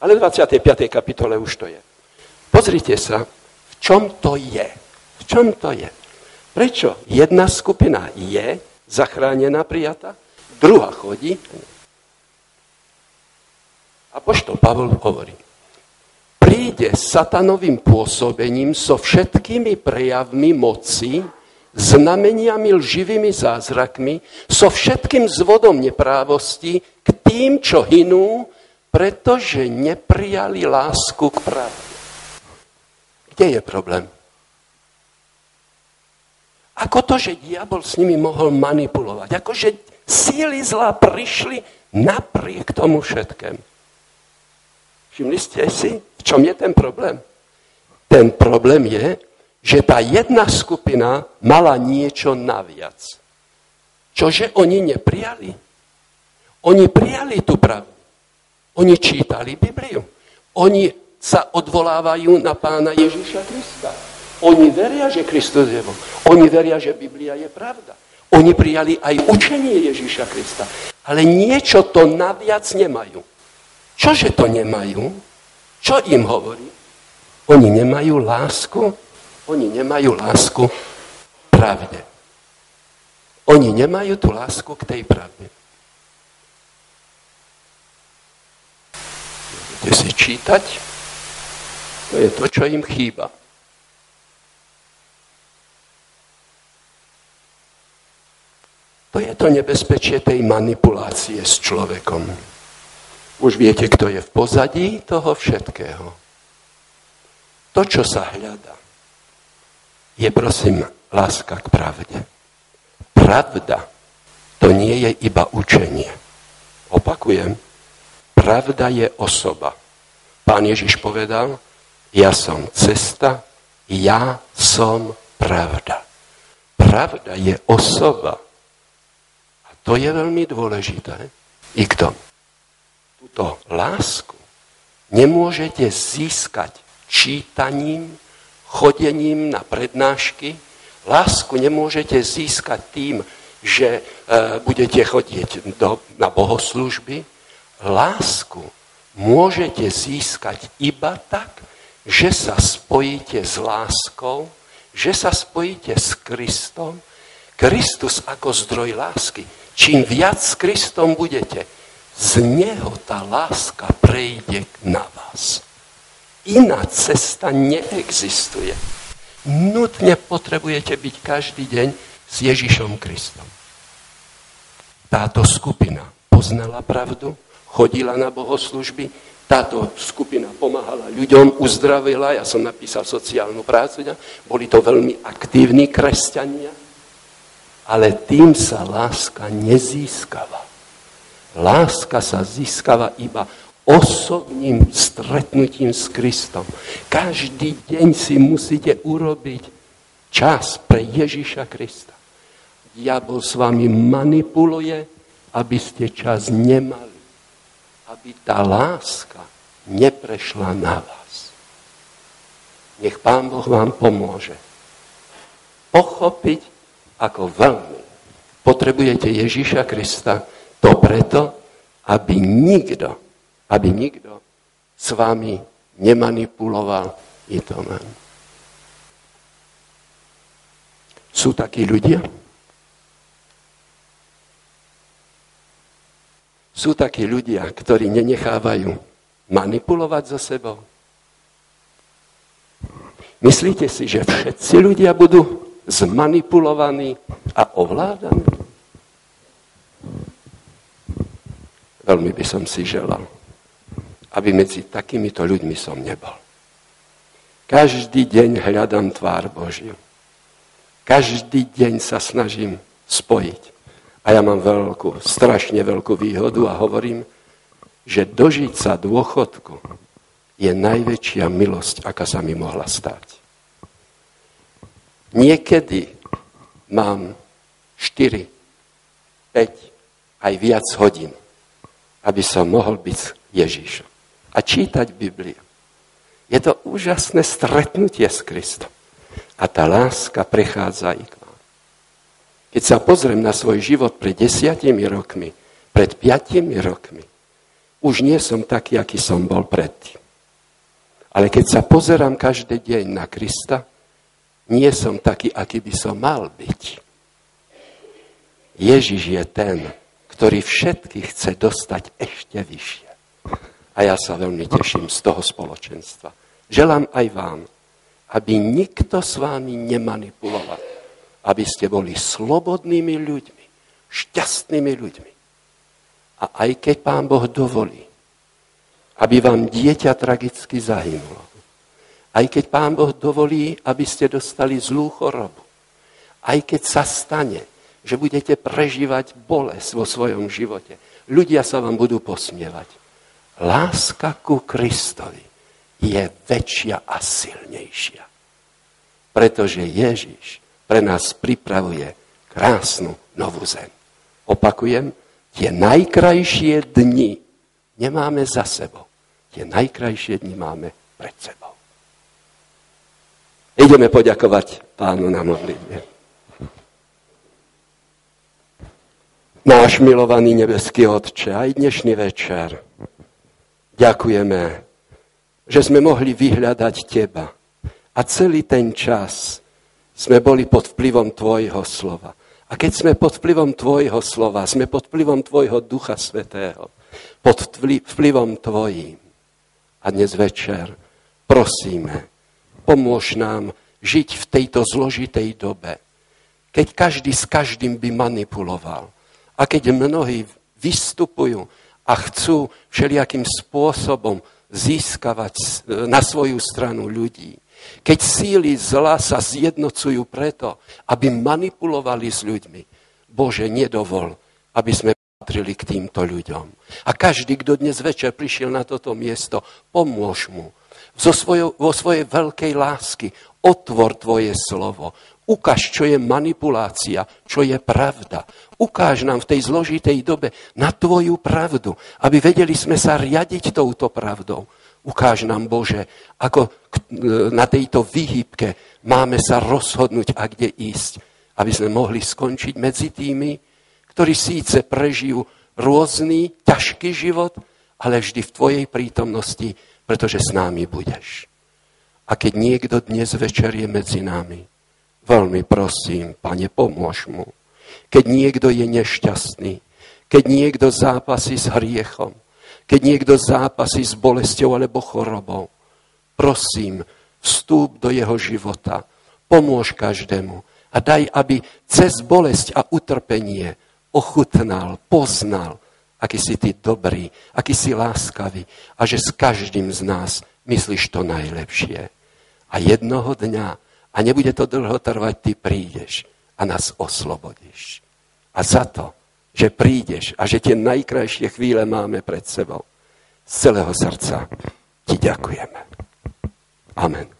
Ale v 25. kapitole už to je. Pozrite sa, v čom to je. V čom to je. Prečo jedna skupina je zachránená, prijata, druhá chodí. A poštol Pavol hovorí, príde satanovým pôsobením so všetkými prejavmi moci, znameniami, lživými zázrakmi, so všetkým zvodom neprávosti k tým, čo hinú, pretože neprijali lásku k pravde. Kde je problém? Ako to, že diabol s nimi mohol manipulovať? Ako, že síly zlá prišli napriek tomu všetkému? Všimli ste si, v čom je ten problém? Ten problém je, že tá jedna skupina mala niečo naviac. Čože oni neprijali? Oni prijali tú pravdu. Oni čítali Bibliu. Oni sa odvolávajú na pána Ježíša Krista. Oni veria, že Kristus je Boh. Oni veria, že Biblia je pravda. Oni prijali aj učenie Ježíša Krista. Ale niečo to naviac nemajú. Čože to nemajú? Čo im hovorí? Oni nemajú lásku oni nemajú lásku pravde. Oni nemajú tú lásku k tej pravde. Budete si čítať? To je to, čo im chýba. To je to nebezpečie tej manipulácie s človekom. Už viete, kto je v pozadí toho všetkého. To, čo sa hľadá je prosím láska k pravde. Pravda to nie je iba učenie. Opakujem, pravda je osoba. Pán Ježiš povedal, ja som cesta, ja som pravda. Pravda je osoba. To je veľmi dôležité. I k tomu. Tuto lásku nemôžete získať čítaním, chodením na prednášky. Lásku nemôžete získať tým, že e, budete chodiť do, na bohoslužby. Lásku môžete získať iba tak, že sa spojíte s láskou, že sa spojíte s Kristom, Kristus ako zdroj lásky. Čím viac s Kristom budete, z Neho tá láska prejde na vás. Iná cesta neexistuje. Nutne potrebujete byť každý deň s Ježišom Kristom. Táto skupina poznala pravdu, chodila na bohoslužby, táto skupina pomáhala ľuďom, uzdravila, ja som napísal sociálnu prácu, boli to veľmi aktívni kresťania, ale tým sa láska nezískava. Láska sa získava iba osobným stretnutím s Kristom. Každý deň si musíte urobiť čas pre Ježiša Krista. Diabol s vami manipuluje, aby ste čas nemali. Aby tá láska neprešla na vás. Nech Pán Boh vám pomôže. Pochopiť, ako veľmi potrebujete Ježíša Krista, to preto, aby nikto, aby nikto s vami nemanipuloval i to len. Sú takí ľudia? Sú takí ľudia, ktorí nenechávajú manipulovať so sebou? Myslíte si, že všetci ľudia budú zmanipulovaný a ovládaný? Veľmi by som si želal, aby medzi takýmito ľuďmi som nebol. Každý deň hľadám tvár Božiu. Každý deň sa snažím spojiť. A ja mám veľkú, strašne veľkú výhodu a hovorím, že dožiť sa dôchodku je najväčšia milosť, aká sa mi mohla stať. Niekedy mám 4, 5, aj viac hodín, aby som mohol byť Ježíšom a čítať Bibliu. Je to úžasné stretnutie s Kristom. A tá láska prechádza i k vám. Keď sa pozriem na svoj život pred desiatimi rokmi, pred piatimi rokmi, už nie som taký, aký som bol predtým. Ale keď sa pozerám každý deň na Krista, nie som taký, aký by som mal byť. Ježiš je ten, ktorý všetkých chce dostať ešte vyššie. A ja sa veľmi teším z toho spoločenstva. Želám aj vám, aby nikto s vámi nemanipuloval. Aby ste boli slobodnými ľuďmi, šťastnými ľuďmi. A aj keď Pán Boh dovolí, aby vám dieťa tragicky zahynulo, aj keď Pán Boh dovolí, aby ste dostali zlú chorobu. Aj keď sa stane, že budete prežívať bolesť vo svojom živote. Ľudia sa vám budú posmievať. Láska ku Kristovi je väčšia a silnejšia. Pretože Ježiš pre nás pripravuje krásnu novú zem. Opakujem, tie najkrajšie dni nemáme za sebou. Tie najkrajšie dni máme pred sebou. Ideme poďakovať pánu na modlitbe. Náš milovaný nebeský Otče, aj dnešný večer ďakujeme, že sme mohli vyhľadať Teba. A celý ten čas sme boli pod vplyvom Tvojho slova. A keď sme pod vplyvom Tvojho slova, sme pod vplyvom Tvojho Ducha Svetého, pod vplyvom Tvojím. A dnes večer prosíme, pomôž nám žiť v tejto zložitej dobe, keď každý s každým by manipuloval a keď mnohí vystupujú a chcú všelijakým spôsobom získavať na svoju stranu ľudí. Keď síly zla sa zjednocujú preto, aby manipulovali s ľuďmi, Bože, nedovol, aby sme patrili k týmto ľuďom. A každý, kto dnes večer prišiel na toto miesto, pomôž mu, zo svojou, vo svojej veľkej lásky. Otvor tvoje slovo. Ukáž, čo je manipulácia, čo je pravda. Ukáž nám v tej zložitej dobe na tvoju pravdu, aby vedeli sme sa riadiť touto pravdou. Ukáž nám, Bože, ako na tejto výhybke máme sa rozhodnúť a kde ísť, aby sme mohli skončiť medzi tými, ktorí síce prežijú rôzny, ťažký život, ale vždy v Tvojej prítomnosti pretože s námi budeš. A keď niekto dnes večer je medzi nami, veľmi prosím, pane, pomôž mu. Keď niekto je nešťastný, keď niekto zápasí s hriechom, keď niekto zápasí s bolestou alebo chorobou, prosím, vstúp do jeho života, pomôž každému a daj, aby cez bolesť a utrpenie ochutnal, poznal, aký si ty dobrý, aký si láskavý a že s každým z nás myslíš to najlepšie. A jednoho dňa, a nebude to dlho trvať, ty prídeš a nás oslobodíš. A za to, že prídeš a že tie najkrajšie chvíle máme pred sebou, z celého srdca ti ďakujeme. Amen.